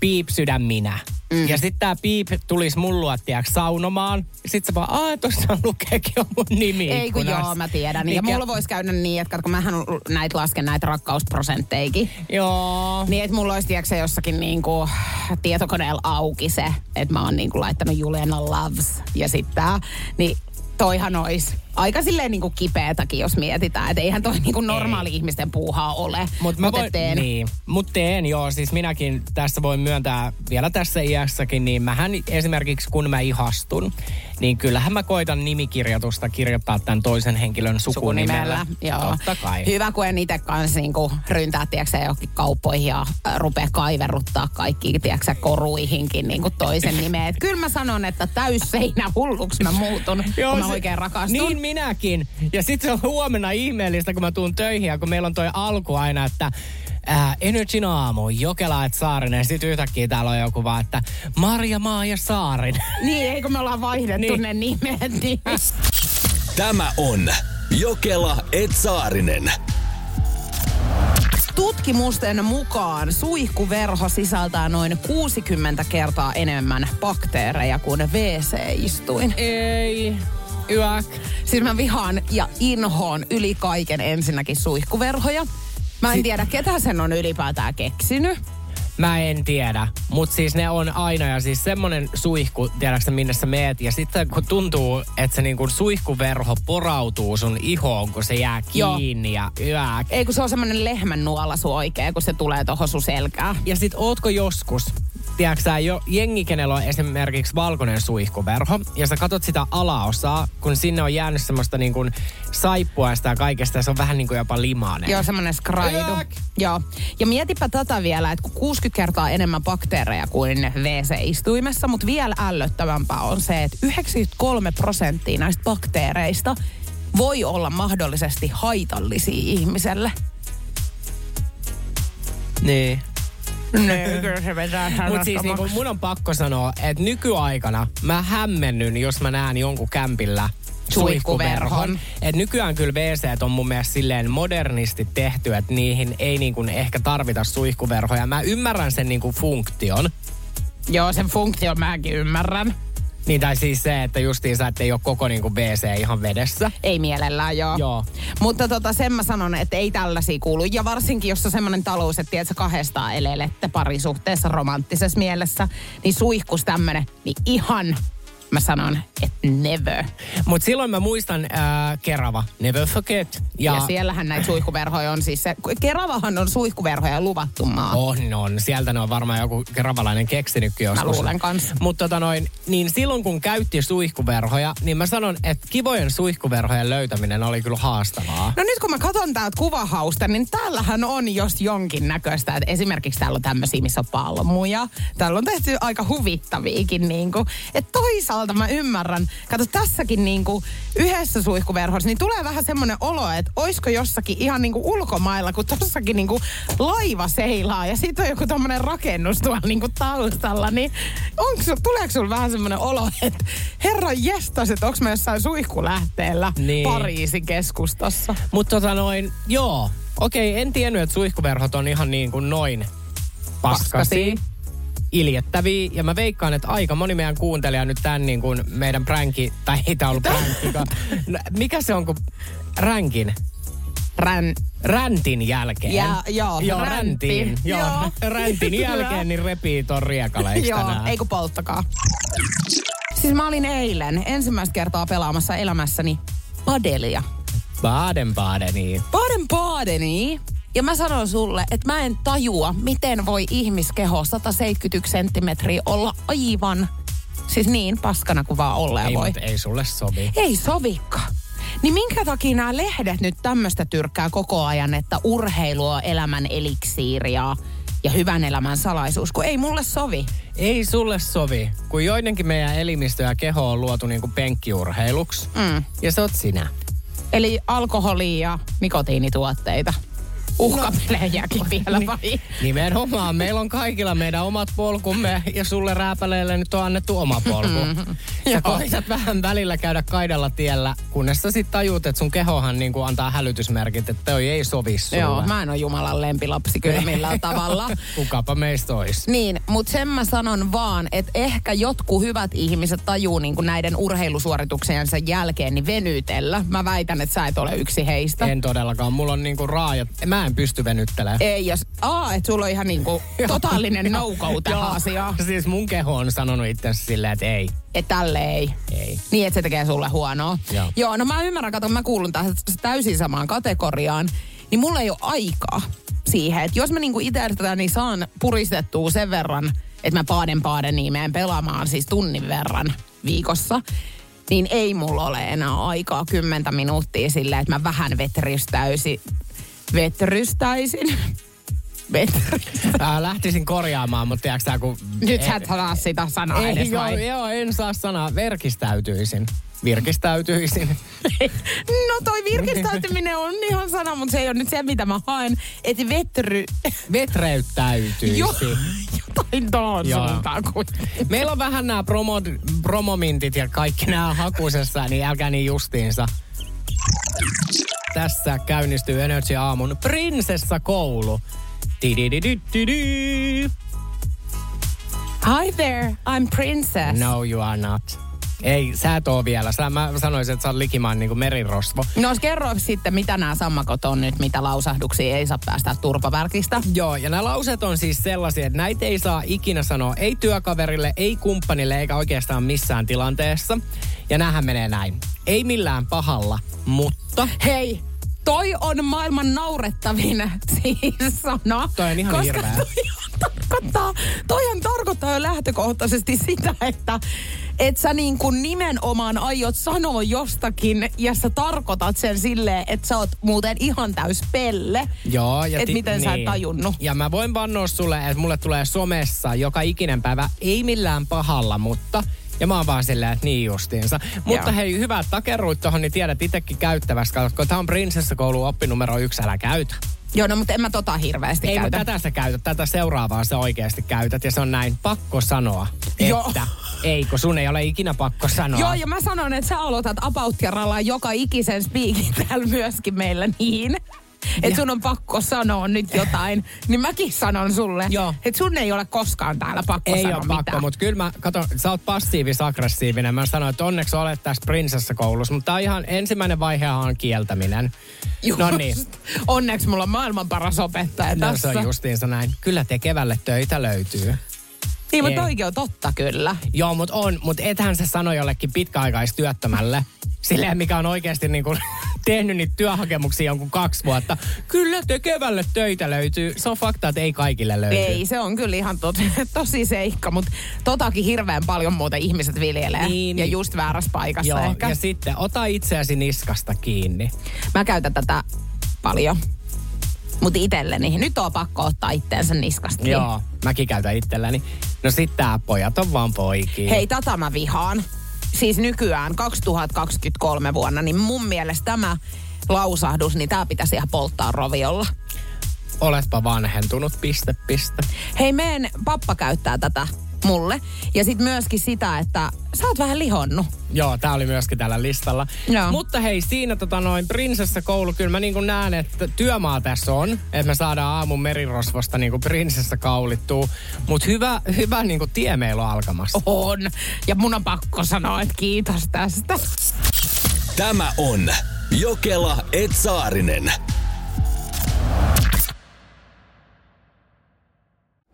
piip sydän minä. Mm. Ja sitten tää piip tulisi mun luo, tiedätkö, saunomaan. Sitten se vaan, aah, tuossa lukeekin on mun nimi Ei kun ikkunassa." joo, mä tiedän. Ja Mikä- mulla voisi käydä niin, että kun mähän näitä lasken näitä rakkausprosentteikin. Joo. Niin, että mulla olisi tiedätkö, jossakin niinku tietokoneella auki se, että mä oon niinku laittanut Juliana Loves ja sitten tää. Niin toihan olisi aika silleen niinku kipeätäkin, jos mietitään. Että eihän toi niinku normaali ihmisten puuhaa ole. Mutta mä Mut voin, teen. niin, mut teen joo, siis minäkin tässä voin myöntää vielä tässä iässäkin, niin mähän esimerkiksi kun mä ihastun, niin kyllähän mä koitan nimikirjoitusta kirjoittaa tämän toisen henkilön sukunimellä. Sukunimellä, joo. Totta kai. Hyvä, kun en itse kanssa niinku ryntää, tiedätkö, johonkin kauppoihin ja rupea kaiverruttaa kaikki, tiedätkö, koruihinkin niinku toisen nimeä. Et Kyllä mä sanon, että täysseinä hulluksi mä muutun, kun mä se- oikein rakastun. Niin minäkin. Ja sitten se on huomenna ihmeellistä, kun mä tuun töihin ja kun meillä on toi alku aina, että ää, Energyn aamu, Jokela et Saarinen. Sitten yhtäkkiä täällä on joku vaan, että Marja Maa ja Saarinen. Niin, eikö me ollaan vaihdettu Niin. ne nimet, niin Tämä on Jokela et Saarinen. Tutkimusten mukaan suihkuverho sisältää noin 60 kertaa enemmän bakteereja kuin WC-istuin. Ei. Yäk. Siis mä vihaan ja inhoon yli kaiken ensinnäkin suihkuverhoja. Mä en tiedä, ketä sen on ylipäätään keksinyt. Mä en tiedä, mutta siis ne on aina ja siis semmonen suihku, tiedätkö minne sä meet ja sitten kun tuntuu, että se niinku suihkuverho porautuu sun ihoon, kun se jää Joo. kiinni ja yäk. Ei kun se on semmonen lehmän nuolasu oikein, kun se tulee tohon sun selkään. Ja sit ootko joskus, tiedätkö jo jengi, kenellä on esimerkiksi valkoinen suihkuverho, ja sä katot sitä alaosaa, kun sinne on jäänyt semmoista niin kuin saippuasta ja kaikesta, ja se on vähän niin kuin jopa limainen. Joo, semmonen skraidu. Yäk. Joo. Ja mietipä tätä vielä, että kun 60 kertaa enemmän bakteereja kuin WC-istuimessa, mutta vielä ällöttävämpää on se, että 93 prosenttia näistä bakteereista voi olla mahdollisesti haitallisia ihmiselle. Niin. Ne, kyllä se vetää Mutta siis niinku, mun on pakko sanoa, että nykyaikana mä hämmennyn, jos mä näen jonkun kämpillä Suihkuverhon. suihkuverhon. Et nykyään kyllä WC on mun mielestä silleen modernisti tehty, että niihin ei niinku ehkä tarvita suihkuverhoja. Mä ymmärrän sen niinku funktion. Joo, sen funktion mäkin ymmärrän. Niin tai siis se, että justiinsa, että ei ole koko niinku WC ihan vedessä. Ei mielellään, joo. Joo. Mutta tota, sen mä sanon, että ei tällaisia kuulu. Ja varsinkin, jos on semmoinen talous, että tiedätkö, kahdestaan elelette parisuhteessa romanttisessa mielessä, niin suihkus tämmönen, niin ihan mä sanon, että never. Mutta silloin mä muistan ää, Kerava, Never Forget. Ja, ja siellähän näitä suihkuverhoja on siis se, Keravahan on suihkuverhoja luvattu maa. On, on. Sieltä ne on varmaan joku keravalainen keksinytkin joskus. Mä luulen kanssa. Mutta tota noin, niin silloin kun käytti suihkuverhoja, niin mä sanon, että kivojen suihkuverhojen löytäminen oli kyllä haastavaa. No nyt kun mä katson täältä kuvahausta, niin täällähän on jos jonkin näköistä. Että esimerkiksi täällä on tämmöisiä, missä on palmuja. Täällä on tehty aika huvittaviikin. Niin kuin. Että toisaalta mä ymmärrän. Kato tässäkin niin kuin yhdessä suihkuverhossa, niin tulee vähän semmoinen olo, että oisko jossakin ihan niin kuin ulkomailla, kun tossakin niin kuin laiva seilaa ja sitten on joku tommonen rakennus tuolla niin kuin taustalla. Niin onko, tuleeko sulla vähän semmoinen olo, että herra jestas, että onko mä jossain suihkulähteellä Niin. Pariisin keskustassa? Mutta tota noin, joo. Okei, en tiennyt, että suihkuverhot on ihan niin kuin noin paskasi. Paskasia. Iljettäviä. Ja mä veikkaan, että aika moni meidän kuuntelija nyt tämän niin kuin meidän pränki, tai ei tää ollut pränkkikaan. No, Mikä se on, kun ränkin? Rän, Räntin jälkeen. Ja- joo, joo räntti. räntin. Joo, Joo. räntin jälkeen niin repii ton riekaleista Joo, nää. ei kun polttakaa. Siis mä olin eilen ensimmäistä kertaa pelaamassa elämässäni padelia. Baden-Badeniin. Baden-Badeni. Ja mä sanon sulle, että mä en tajua, miten voi ihmiskeho 171 senttimetriä olla aivan, siis niin paskana kuin vaan olla Ei, voi. mutta ei sulle sovi. Ei sovikka. Niin minkä takia nämä lehdet nyt tämmöistä tyrkkää koko ajan, että urheilu on elämän eliksiiri ja, ja hyvän elämän salaisuus, kun ei mulle sovi. Ei sulle sovi, kun joidenkin meidän elimistö ja keho on luotu niinku penkkiurheiluksi. Mm. Ja se oot sinä. Eli alkoholia ja nikotiinituotteita. Uhkapelejäkin vielä vai? Nimenomaan. Meillä on kaikilla meidän omat polkumme ja sulle rääpäleelle nyt on annettu oma polku. Sä Joo. koitat vähän välillä käydä kaidalla tiellä, kunnes sä sit tajuut, että sun kehohan niinku antaa hälytysmerkit, että toi ei sovi sulle. Joo, mä en ole Jumalan lempilapsi kyllä millään tavalla. Kukapa meistä ois. Niin, mutta sen mä sanon vaan, että ehkä jotkut hyvät ihmiset tajuu niin kuin näiden urheilusuorituksiensa jälkeen niin venytellä. Mä väitän, että sä et ole yksi heistä. En todellakaan. Mulla on niinku raajat. Mä en pysty venyttelemään. Ei, jos... Aa, että sulla on ihan niinku totaalinen no-go tähän asiaan. Siis mun keho on sanonut itse silleen, että ei. Että tälle ei. Ei. Niin, että se tekee sulle huonoa. Joo. Joo, no mä ymmärrän, kato, mä kuulun tähän täysin samaan kategoriaan. Niin mulla ei ole aikaa siihen, että jos mä niinku itse tätä, niin saan puristettua sen verran, että mä paaden paaden niin menen pelaamaan siis tunnin verran viikossa. Niin ei mulla ole enää aikaa kymmentä minuuttia silleen, että mä vähän vetrystäisin. Vetrystäisin? Vetry. Ää, lähtisin korjaamaan, mutta tiedätkö tää, kun... Nyt sä et saa sitä sanaa Ei, edes joo, vai? joo, en saa sanaa. Verkistäytyisin. Virkistäytyisin. No toi virkistäytyminen on ihan sana, mutta se ei ole nyt se, mitä mä haen. Että vetry... Vetreyttäytyisin. Jo, jotain tuohon Joo. suuntaan kuin. Meillä on vähän nämä promo, promomintit ja kaikki nämä hakusessa, niin älkää niin justiinsa. Tässä käynnistyy Energy Aamun prinsessakoulu. Hi there, I'm princess. No you are not. Ei, sä et oo vielä. Sä, mä sanoisin, että sä oot likimaan niinku merirosvo. No kerro sitten, mitä nämä sammakot on nyt, mitä lausahduksia ei saa päästä turpavärkistä. Joo, ja nämä lauseet on siis sellaisia, että näitä ei saa ikinä sanoa ei työkaverille, ei kumppanille eikä oikeastaan missään tilanteessa. Ja näähän menee näin. Ei millään pahalla, mutta... Hei, toi on maailman naurettavin siis sana. Toi on ihan koska hirveä. Toihan tarkoittaa, toihan tarkoittaa jo lähtökohtaisesti sitä, että et sä niin kuin nimenomaan aiot sanoa jostakin ja sä tarkoitat sen silleen, että sä oot muuten ihan täys pelle. Joo, ja Et miten sä et tajunnut. Ja mä voin vannoa sulle, että mulle tulee somessa joka ikinen päivä, ei millään pahalla, mutta... Ja mä oon vaan silleen, että niin justiinsa. Mutta Joo. hei, hyvä, että takerruit tohon, niin tiedät itsekin käyttävästi. Katsotko, tää on prinsessakoulu oppi numero yksi, älä käytä. Joo, no mutta en mä tota hirveästi Ei, mutta käytä. tätä sä käytät, tätä seuraavaa sä oikeasti käytät. Ja se on näin, pakko sanoa, Joo. että ei, kun sun ei ole ikinä pakko sanoa. Joo, ja mä sanon, että sä aloitat rallaa joka ikisen speakin täällä myöskin meillä niin. Että sun on pakko sanoa nyt jotain, niin mäkin sanon sulle, että sun ei ole koskaan täällä pakko Ei sanoa ole mitään. pakko, mutta kyllä mä, kato, sä oot passiivis-aggressiivinen. Mä sanoin, että onneksi olet tässä prinsessakoulussa, mutta tää on ihan ensimmäinen vaihe on kieltäminen. Just. No niin. Onneksi mulla on maailman paras opettaja No tässä. se on justiinsa näin. Kyllä tekevälle töitä löytyy. Niin, mutta Ei. toikin on totta kyllä. Joo, mutta on, mutta ethän se sano jollekin pitkäaikaistyöttömälle, silleen mikä on oikeasti niin kuin tehnyt niitä työhakemuksia jonkun kaksi vuotta. Kyllä tekevälle töitä löytyy. Se on fakta, että ei kaikille löydy. Ei, se on kyllä ihan tosi, tosi seikka, mutta totakin hirveän paljon muuten ihmiset viljelee. Niin, ja niin. just väärässä paikassa Joo, ehkä. ja sitten ota itseäsi niskasta kiinni. Mä käytän tätä paljon. Mutta itselleni, nyt on pakko ottaa itteensä niskasta. Joo, mäkin käytän itselläni. No sit tää pojat on vaan poikia. Hei, tätä mä vihaan. Siis nykyään 2023 vuonna, niin mun mielestä tämä lausahdus, niin tää pitäisi ihan polttaa roviolla. Oletpa vanhentunut, piste, piste. Hei, meidän pappa käyttää tätä mulle. Ja sitten myöskin sitä, että sä oot vähän lihonnut. Joo, tää oli myöskin tällä listalla. Joo. Mutta hei, siinä tota noin prinsessakoulu, kyllä mä niin näen, että työmaa tässä on, että me saadaan aamun merirosvosta niin prinsessa kaulittua. Mutta hyvä, hyvä niin tie meillä on alkamassa. On. Ja mun on pakko sanoa, että kiitos tästä. Tämä on Jokela Etsaarinen.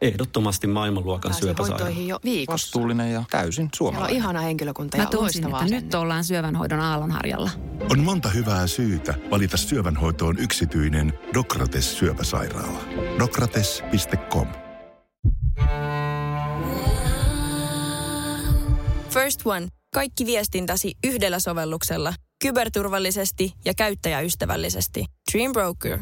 Ehdottomasti maailmanluokan syöpäsairaala. jo viikossa. Vastuullinen ja täysin Siellä on suomalainen. ihana henkilökunta Mä ja tunsin, loistavaa että nyt ollaan syövänhoidon aallonharjalla. On monta hyvää syytä valita syövänhoitoon yksityinen Dokrates syöpäsairaala. Dokrates.com First One. Kaikki viestintäsi yhdellä sovelluksella. Kyberturvallisesti ja käyttäjäystävällisesti. Dream Broker.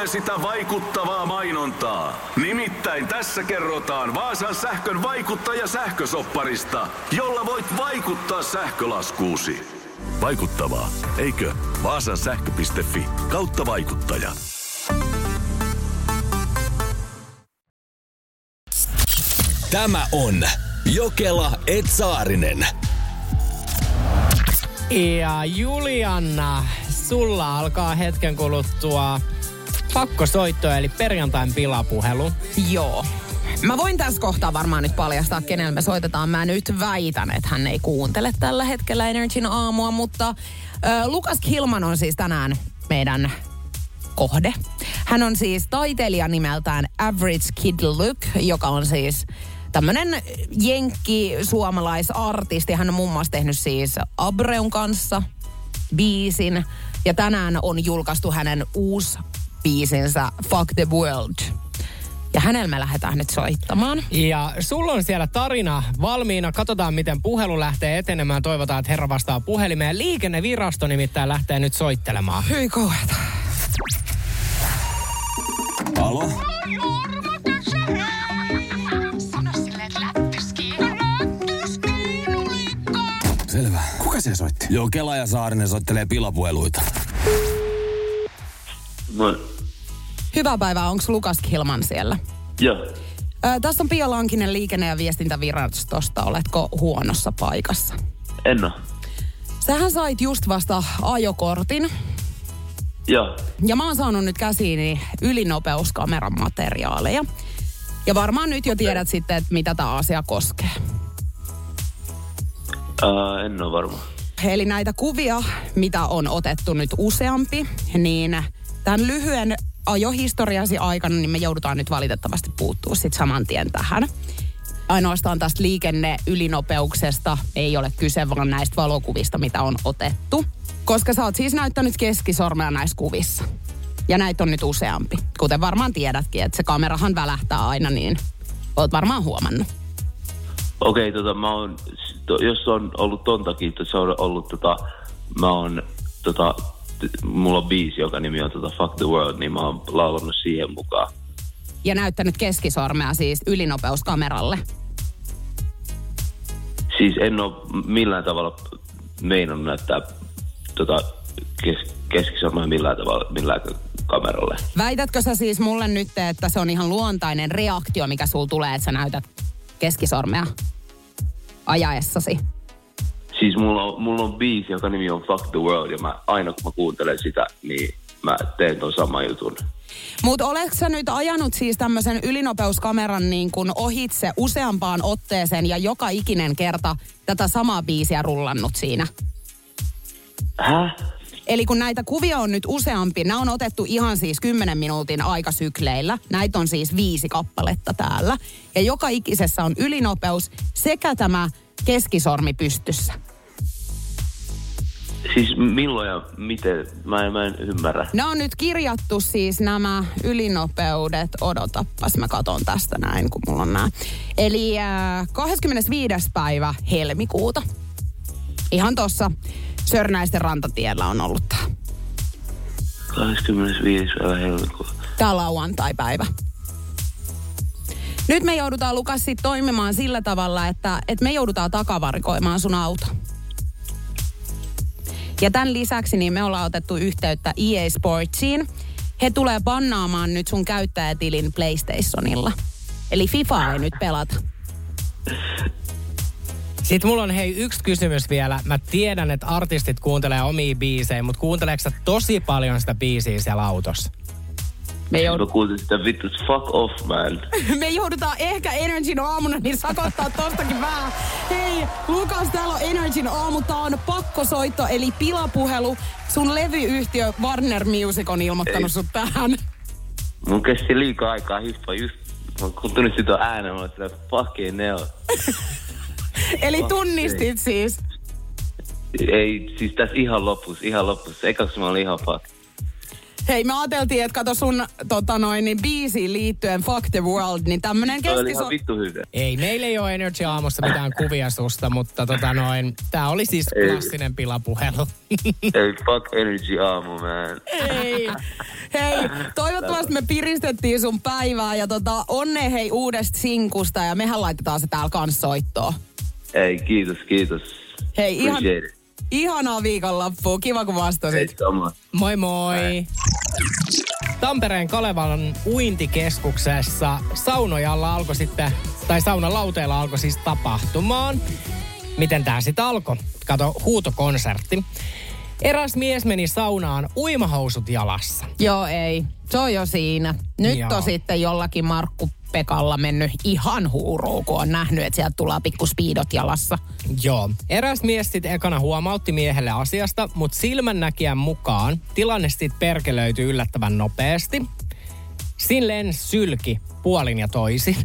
Tulee sitä vaikuttavaa mainontaa. Nimittäin tässä kerrotaan Vaasan sähkön vaikuttaja sähkösopparista, jolla voit vaikuttaa sähkölaskuusi. Vaikuttavaa, eikö? Vaasan sähkö.fi kautta vaikuttaja. Tämä on Jokela Etsaarinen. Ja Julianna, sulla alkaa hetken kuluttua pakkosoitto, eli perjantain pilapuhelu. Joo. Mä voin tässä kohtaa varmaan nyt paljastaa, kenelle me soitetaan. Mä nyt väitän, että hän ei kuuntele tällä hetkellä Energyn aamua, mutta ö, Lukas Kilman on siis tänään meidän kohde. Hän on siis taiteilija nimeltään Average Kid Luke, joka on siis tämmönen jenkki suomalaisartisti. Hän on muun muassa tehnyt siis Abreun kanssa biisin. Ja tänään on julkaistu hänen uusi biisinsä Fuck the World. Ja hänellä me lähdetään nyt soittamaan. Ja sulla on siellä tarina valmiina. Katsotaan, miten puhelu lähtee etenemään. Toivotaan, että herra vastaa puhelimeen. Liikennevirasto nimittäin lähtee nyt soittelemaan. Hyi kauheeta. Alo? Selvä. Kuka se soitti? Joo, Kela ja Saarinen soittelee pilapueluita. Moi. Hyvää päivää, onko Lukas Kilman siellä? Joo. Ö, tässä on Pia Lankinen liikenne- ja viestintävirastosta. Oletko huonossa paikassa? En oo. Sähän sait just vasta ajokortin. Joo. Ja mä oon saanut nyt käsiini ylinopeuskameran materiaaleja. Ja varmaan nyt jo tiedät sitten, että mitä tämä asia koskee. Ää, en oo varma. Eli näitä kuvia, mitä on otettu nyt useampi, niin tämän lyhyen ajohistoriasi aikana, niin me joudutaan nyt valitettavasti puuttua sitten saman tien tähän. Ainoastaan tästä liikenne ylinopeuksesta ei ole kyse, vaan näistä valokuvista, mitä on otettu. Koska sä oot siis näyttänyt keskisormea näissä kuvissa. Ja näitä on nyt useampi. Kuten varmaan tiedätkin, että se kamerahan välähtää aina, niin oot varmaan huomannut. Okei, tota, mä oon, to, jos on ollut ton takia, että se on ollut tota, mä oon, tota, mulla on biisi, joka nimi on tota Fuck the World, niin mä oon laulanut siihen mukaan. Ja näyttänyt keskisormea siis ylinopeuskaameralle. Siis en oo millään tavalla meinannut näyttää tota, kes, keskisormea millään tavalla, millään kameralle. Väitätkö sä siis mulle nyt, että se on ihan luontainen reaktio, mikä sul tulee, että sä näytät keskisormea ajaessasi? Siis mulla on, mulla on biisi, joka nimi on Fuck the World, ja mä, aina kun mä kuuntelen sitä, niin mä teen ton saman jutun. Mutta oletko sä nyt ajanut siis tämmöisen ylinopeuskameran niin kun ohitse useampaan otteeseen ja joka ikinen kerta tätä samaa biisiä rullannut siinä? Häh? Eli kun näitä kuvia on nyt useampi, nämä on otettu ihan siis 10 minuutin aikasykleillä. Näitä on siis viisi kappaletta täällä. Ja joka ikisessä on ylinopeus sekä tämä keskisormi pystyssä. Siis milloin ja miten? Mä en, mä en ymmärrä. Nämä on nyt kirjattu siis nämä ylinopeudet. Odotappas, mä katon tästä näin, kun mulla on nämä. Eli äh, 25. päivä helmikuuta. Ihan tuossa Sörnäisten rantatiellä on ollut tämä. 25. päivä helmikuuta. Tämä lauantai-päivä. Nyt me joudutaan Lukas sit toimimaan sillä tavalla, että, että me joudutaan takavarikoimaan sun auto. Ja tämän lisäksi niin me ollaan otettu yhteyttä EA Sportsiin. He tulee pannaamaan nyt sun käyttäjätilin PlayStationilla. Eli FIFA ei nyt pelata. Sitten mulla on hei yksi kysymys vielä. Mä tiedän, että artistit kuuntelee omia biisejä, mutta kuunteleeko tosi paljon sitä biisiä siellä autossa? Me, Mä joud- kuulin sitä vittu, fuck off man. me joudutaan ehkä Energyn aamuna niin sakottaa tostakin vähän. Hei, Lukas, täällä on Energyn aamu. Tää on pakkosoitto, eli pilapuhelu. Sun levyyhtiö Warner Music on ilmoittanut Ei. sut tähän. Mun kesti liikaa aikaa hiffaa just. Mä kuuntelin sitä äänen, mä sillä fucking neo. Eli tunnistit siis. Ei, siis tässä ihan lopussa, ihan lopussa. Ekaksi mä olin ihan fuck. Hei, me ajateltiin, että kato sun tota noin, niin biisiin liittyen Fuck the World, niin tämmönen Se oli keskiso... ihan vittu hyvä. Ei, meillä ei ole Energy aamussa mitään kuvia susta, mutta tota noin, tää oli siis Ei. klassinen pilapuhelu. Ei, fuck energy aamu, man. Hei, hei, toivottavasti me piristettiin sun päivää ja tota, onne hei uudesta sinkusta ja mehän laitetaan se täällä kans soittoon. Ei, kiitos, kiitos. Hei, ihan. Ihanaa viikonloppua. Kiva kun vastasit. Moi moi! Tampereen Kalevalan uintikeskuksessa saunojalla alkoi sitten, tai saunalauteella alkoi siis tapahtumaan. Miten tää sitten alkoi? Kato, huutokonsertti. Eräs mies meni saunaan uimahousut jalassa. Joo, ei. Se on jo siinä. Nyt Joo. on sitten jollakin Markku Pekalla mennyt ihan huuruun, kun on nähnyt, että sieltä tulee pikku speedot jalassa. Joo. Eräs mies sitten ekana huomautti miehelle asiasta, mutta silmännäkijän mukaan tilanne sitten perkelöityi yllättävän nopeasti. Silleen sylki puolin ja toisin.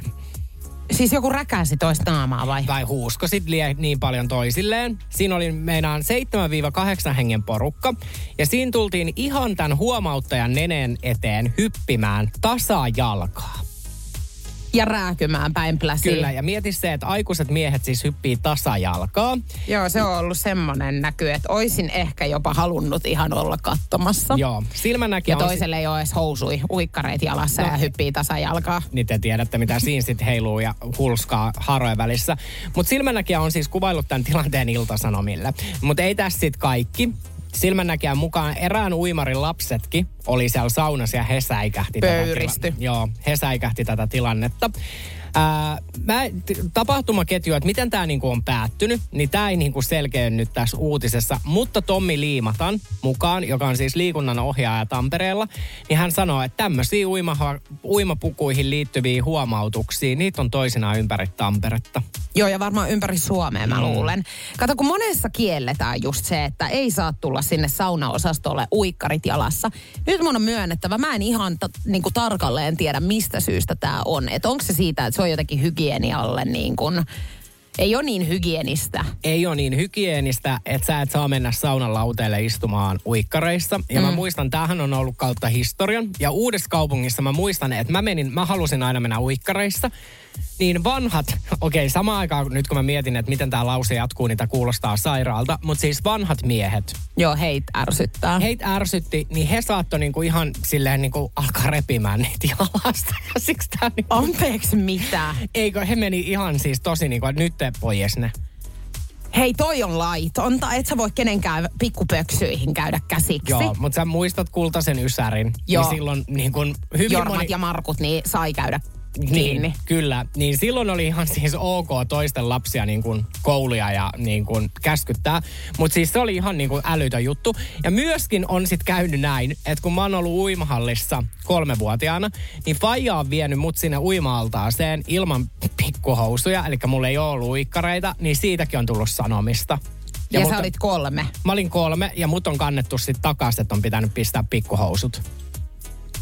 Siis joku räkäsi toista naamaa vai? Tai huusko sit lie niin paljon toisilleen. Siinä oli meinaan 7-8 hengen porukka. Ja siinä tultiin ihan tämän huomauttajan neneen eteen hyppimään tasaa jalkaa. Ja rääkymään päin pläsiin. Kyllä, ja mieti se, että aikuiset miehet siis hyppii tasajalkaa. Joo, se on ollut semmoinen näky, että oisin ehkä jopa halunnut ihan olla katsomassa. Joo, silmänäkijä Ja on... toiselle ei ole edes housui, uikkareit jalassa No. ja hyppii tasajalkaa. niin te tiedätte, mitä siinä sitten heiluu ja hulskaa harojen välissä. Mutta silmännäkijä on siis kuvaillut tämän tilanteen iltasanomille. Mutta ei tässä sitten kaikki. Silmännäkijän mukaan erään uimarin lapsetkin oli siellä saunassa ja he säikähti tätä tila- Joo, he säikähti tätä tilannetta. Ää, mä, t- tapahtumaketju, että miten tämä niinku on päättynyt, niin tämä ei niinku selkeä nyt tässä uutisessa. Mutta Tommi Liimatan mukaan, joka on siis liikunnan ohjaaja Tampereella, niin hän sanoo, että tämmöisiä uimaha, uimapukuihin liittyviä huomautuksia, niitä on toisinaan ympäri Tamperetta. Joo, ja varmaan ympäri Suomea mä luulen. Kato, kun monessa kielletään just se, että ei saa tulla sinne saunaosastolle uikkarit jalassa. Nyt mun on myönnettävä, mä en ihan ta, niin kuin tarkalleen tiedä, mistä syystä tämä on. Että onko se siitä, että se on jotenkin hygienialle niin kuin, ei ole niin hygienistä. ei ole niin hygienistä, että sä et saa mennä saunan lauteelle istumaan uikkareissa. Ja mm. mä muistan, tämähän on ollut kautta historian. Ja uudessa kaupungissa mä muistan, että mä menin, mä halusin aina mennä uikkareissa. Niin vanhat, okei, samaan aikaan nyt kun mä mietin, että miten tämä lause jatkuu, niin tää kuulostaa sairaalta. Mutta siis vanhat miehet, Joo, heitä ärsyttää. heitä ärsytti, niin he saattoi niinku ihan silleen niinku alkaa repimään niitä jalasta. Ja siksi tää niinku, Anteeksi mitä? eikö, he meni ihan siis tosi niinku, että nyt te pois ne. Hei, toi on laitonta. Et sä voi kenenkään pikkupöksyihin käydä käsiksi. Joo, mutta sä muistat kultaisen ysärin. Joo. Niin silloin niin kun hyvin Jormat moni... ja Markut, niin sai käydä kiinni. Niin, kyllä. Niin silloin oli ihan siis ok toisten lapsia niin kuin kouluja ja niin kuin käskyttää. Mutta siis se oli ihan niin kuin älytön juttu. Ja myöskin on sitten käynyt näin, että kun mä oon ollut uimahallissa kolmevuotiaana, niin Faija on vienyt mut sinne uima-altaaseen ilman pikkuhousuja, eli mulla ei ole ollut uikkareita, niin siitäkin on tullut sanomista. Ja, ja mut sä olit kolme. Mä olin kolme ja mut on kannettu sitten takaisin, että on pitänyt pistää pikkuhousut.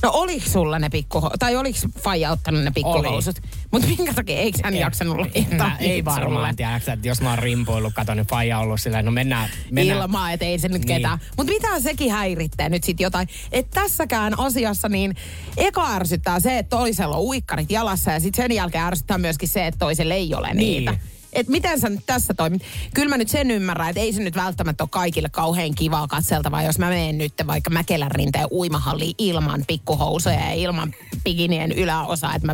No oliko sulla ne pikkuhousut? Tai oliko Faija ottanut ne pikkuhousut? Mutta minkä takia, eikö hän jaksanut laittaa ei niitä varmaan, tiedätkö, että jos mä oon rimpoillut, katon, niin faija on ollut silleen, no mennään. mennään. Ilmaa, että ei se nyt Niin. ketään. Mutta mitä sekin häiritsee nyt sitten jotain, että tässäkään asiassa niin eka ärsyttää se, että toisella on uikkarit jalassa ja sitten sen jälkeen ärsyttää myöskin se, että toisella ei ole niitä. Niin. Et miten sä nyt tässä toimit? Kyllä mä nyt sen ymmärrän, että ei se nyt välttämättä ole kaikille kauhean kivaa katseltavaa, jos mä menen nyt vaikka Mäkelän rinteen uimahalliin ilman pikkuhousuja ja ilman pikinien yläosaa, että mä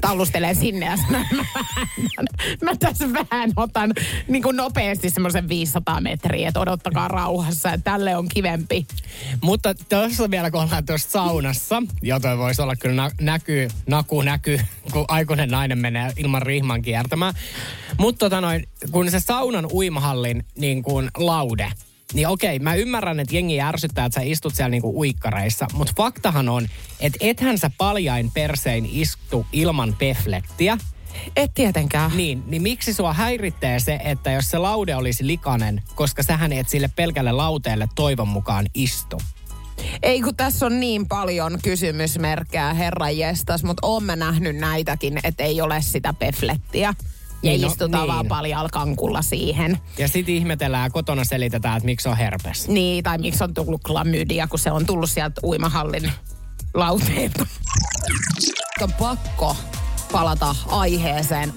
tallustelen sinne ja sanon, mä, vähän, mä tässä vähän otan niin kuin nopeasti semmoisen 500 metriä, että odottakaa rauhassa, että tälle on kivempi. Mutta tuossa vielä kun ollaan tuossa saunassa, jota voisi olla kyllä nä- näkyy, naku näkyy, kun aikuinen nainen menee ilman rihman kiertämään. Mutta tota noin, kun se saunan uimahallin niin kuin laude, niin okei, mä ymmärrän, että jengi ärsyttää, että sä istut siellä niinku uikkareissa, mutta faktahan on, että ethän sä paljain persein istu ilman peflettiä. Et tietenkään. Niin, niin miksi sua häiritsee se, että jos se laude olisi likainen, koska sähän et sille pelkälle lauteelle toivon mukaan istu? Ei kun tässä on niin paljon kysymysmerkkejä, herra jestas, mutta oon mä nähnyt näitäkin, että ei ole sitä peflettiä. Ja Niin, no, istutaan niin. vaan paljalla kankulla siihen. Ja sitten ihmetellään ja kotona selitetään, että miksi on herpes. Niin, tai miksi on tullut klamydia, kun se on tullut sieltä uimahallin lauteelta. On pakko palata aiheeseen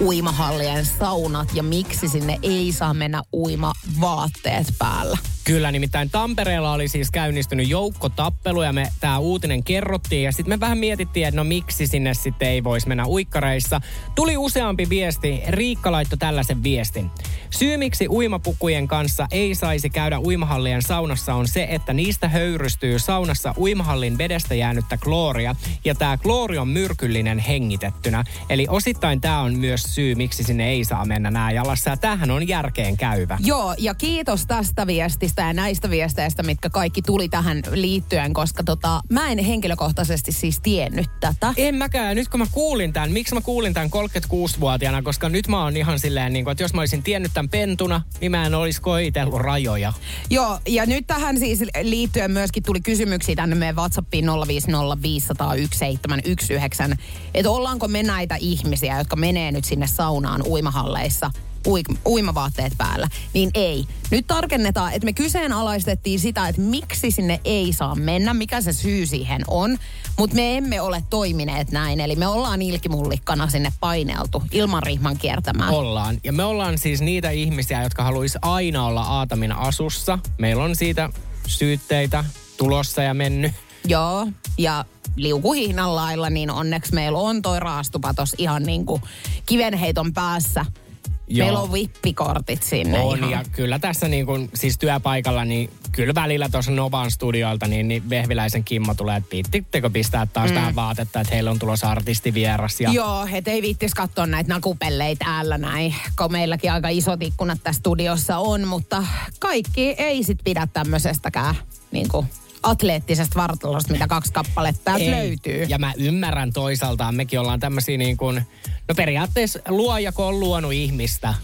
uimahallien saunat ja miksi sinne ei saa mennä uimavaatteet päällä. Kyllä, nimittäin Tampereella oli siis käynnistynyt joukko tappelu ja me tämä uutinen kerrottiin ja sitten me vähän mietittiin, että no miksi sinne sitten ei voisi mennä uikkareissa. Tuli useampi viesti, Riikka laittoi tällaisen viestin. Syy miksi uimapukujen kanssa ei saisi käydä uimahallien saunassa on se, että niistä höyrystyy saunassa uimahallin vedestä jäänyttä klooria ja tämä kloori on myrkyllinen hengitettynä. Eli osittain tämä on myös syy, miksi sinne ei saa mennä nää jalassa ja tämähän on järkeen käyvä. Joo, ja kiitos tästä viestistä ja näistä viesteistä, mitkä kaikki tuli tähän liittyen, koska tota, mä en henkilökohtaisesti siis tiennyt tätä. En mäkään. Nyt kun mä kuulin tämän, miksi mä kuulin tämän 36-vuotiaana, koska nyt mä oon ihan silleen, niin kuin, että jos mä olisin tiennyt tämän pentuna, niin mä en olisi koitellut rajoja. Joo, ja nyt tähän siis liittyen myöskin tuli kysymyksiä tänne meidän WhatsAppiin 050501719, että ollaanko me näitä ihmisiä, jotka menee nyt sinne saunaan uimahalleissa ui- uimavaatteet päällä, niin ei. Nyt tarkennetaan, että me kyseenalaistettiin sitä, että miksi sinne ei saa mennä, mikä se syy siihen on, mutta me emme ole toimineet näin, eli me ollaan ilkimullikkana sinne paineltu ilman rihman kiertämään. Ollaan. Ja me ollaan siis niitä ihmisiä, jotka haluaisi aina olla Aatamin asussa. Meillä on siitä syytteitä tulossa ja mennyt. Joo, ja liukuhihnan lailla, niin onneksi meillä on toi raastupatos ihan niin kuin kivenheiton päässä. Joo. Meillä on vippikortit sinne On, ihan. ja kyllä tässä niin kuin, siis työpaikalla, niin kyllä välillä tuossa Novan studioilta, niin, niin Vehviläisen Kimmo tulee, että piittittekö pistää taas mm. tähän vaatetta, että heillä on tulossa artistivieras. Ja Joo, et ei viittis katsoa näitä nakupelleitä äällä näin, kun meilläkin aika isot ikkunat tässä studiossa on, mutta kaikki ei sit pidä tämmöisestäkään niin kuin atleettisesta vartalosta, mitä kaksi kappaletta täältä Ei. löytyy. Ja mä ymmärrän toisaalta, mekin ollaan tämmöisiä niin kuin, no periaatteessa luoja, kun on luonut ihmistä.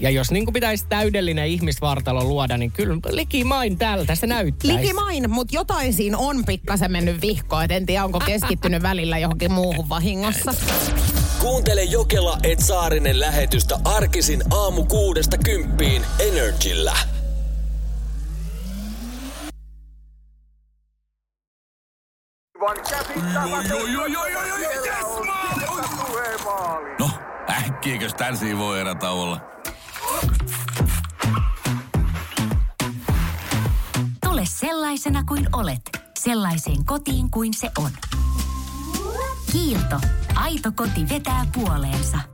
Ja jos niin kuin pitäisi täydellinen ihmisvartalo luoda, niin kyllä likimain tältä se näyttäisi. Likimain, mutta jotain siinä on pikkasen mennyt vihkoon, et en tiedä onko keskittynyt välillä johonkin muuhun vahingossa. Kuuntele Jokela et Saarinen lähetystä arkisin aamu kuudesta kymppiin Energillä. No, äkkiäkös tän voi erä olla? Tule sellaisena kuin olet, sellaiseen kotiin kuin se on. Kiilto. Aito koti vetää puoleensa.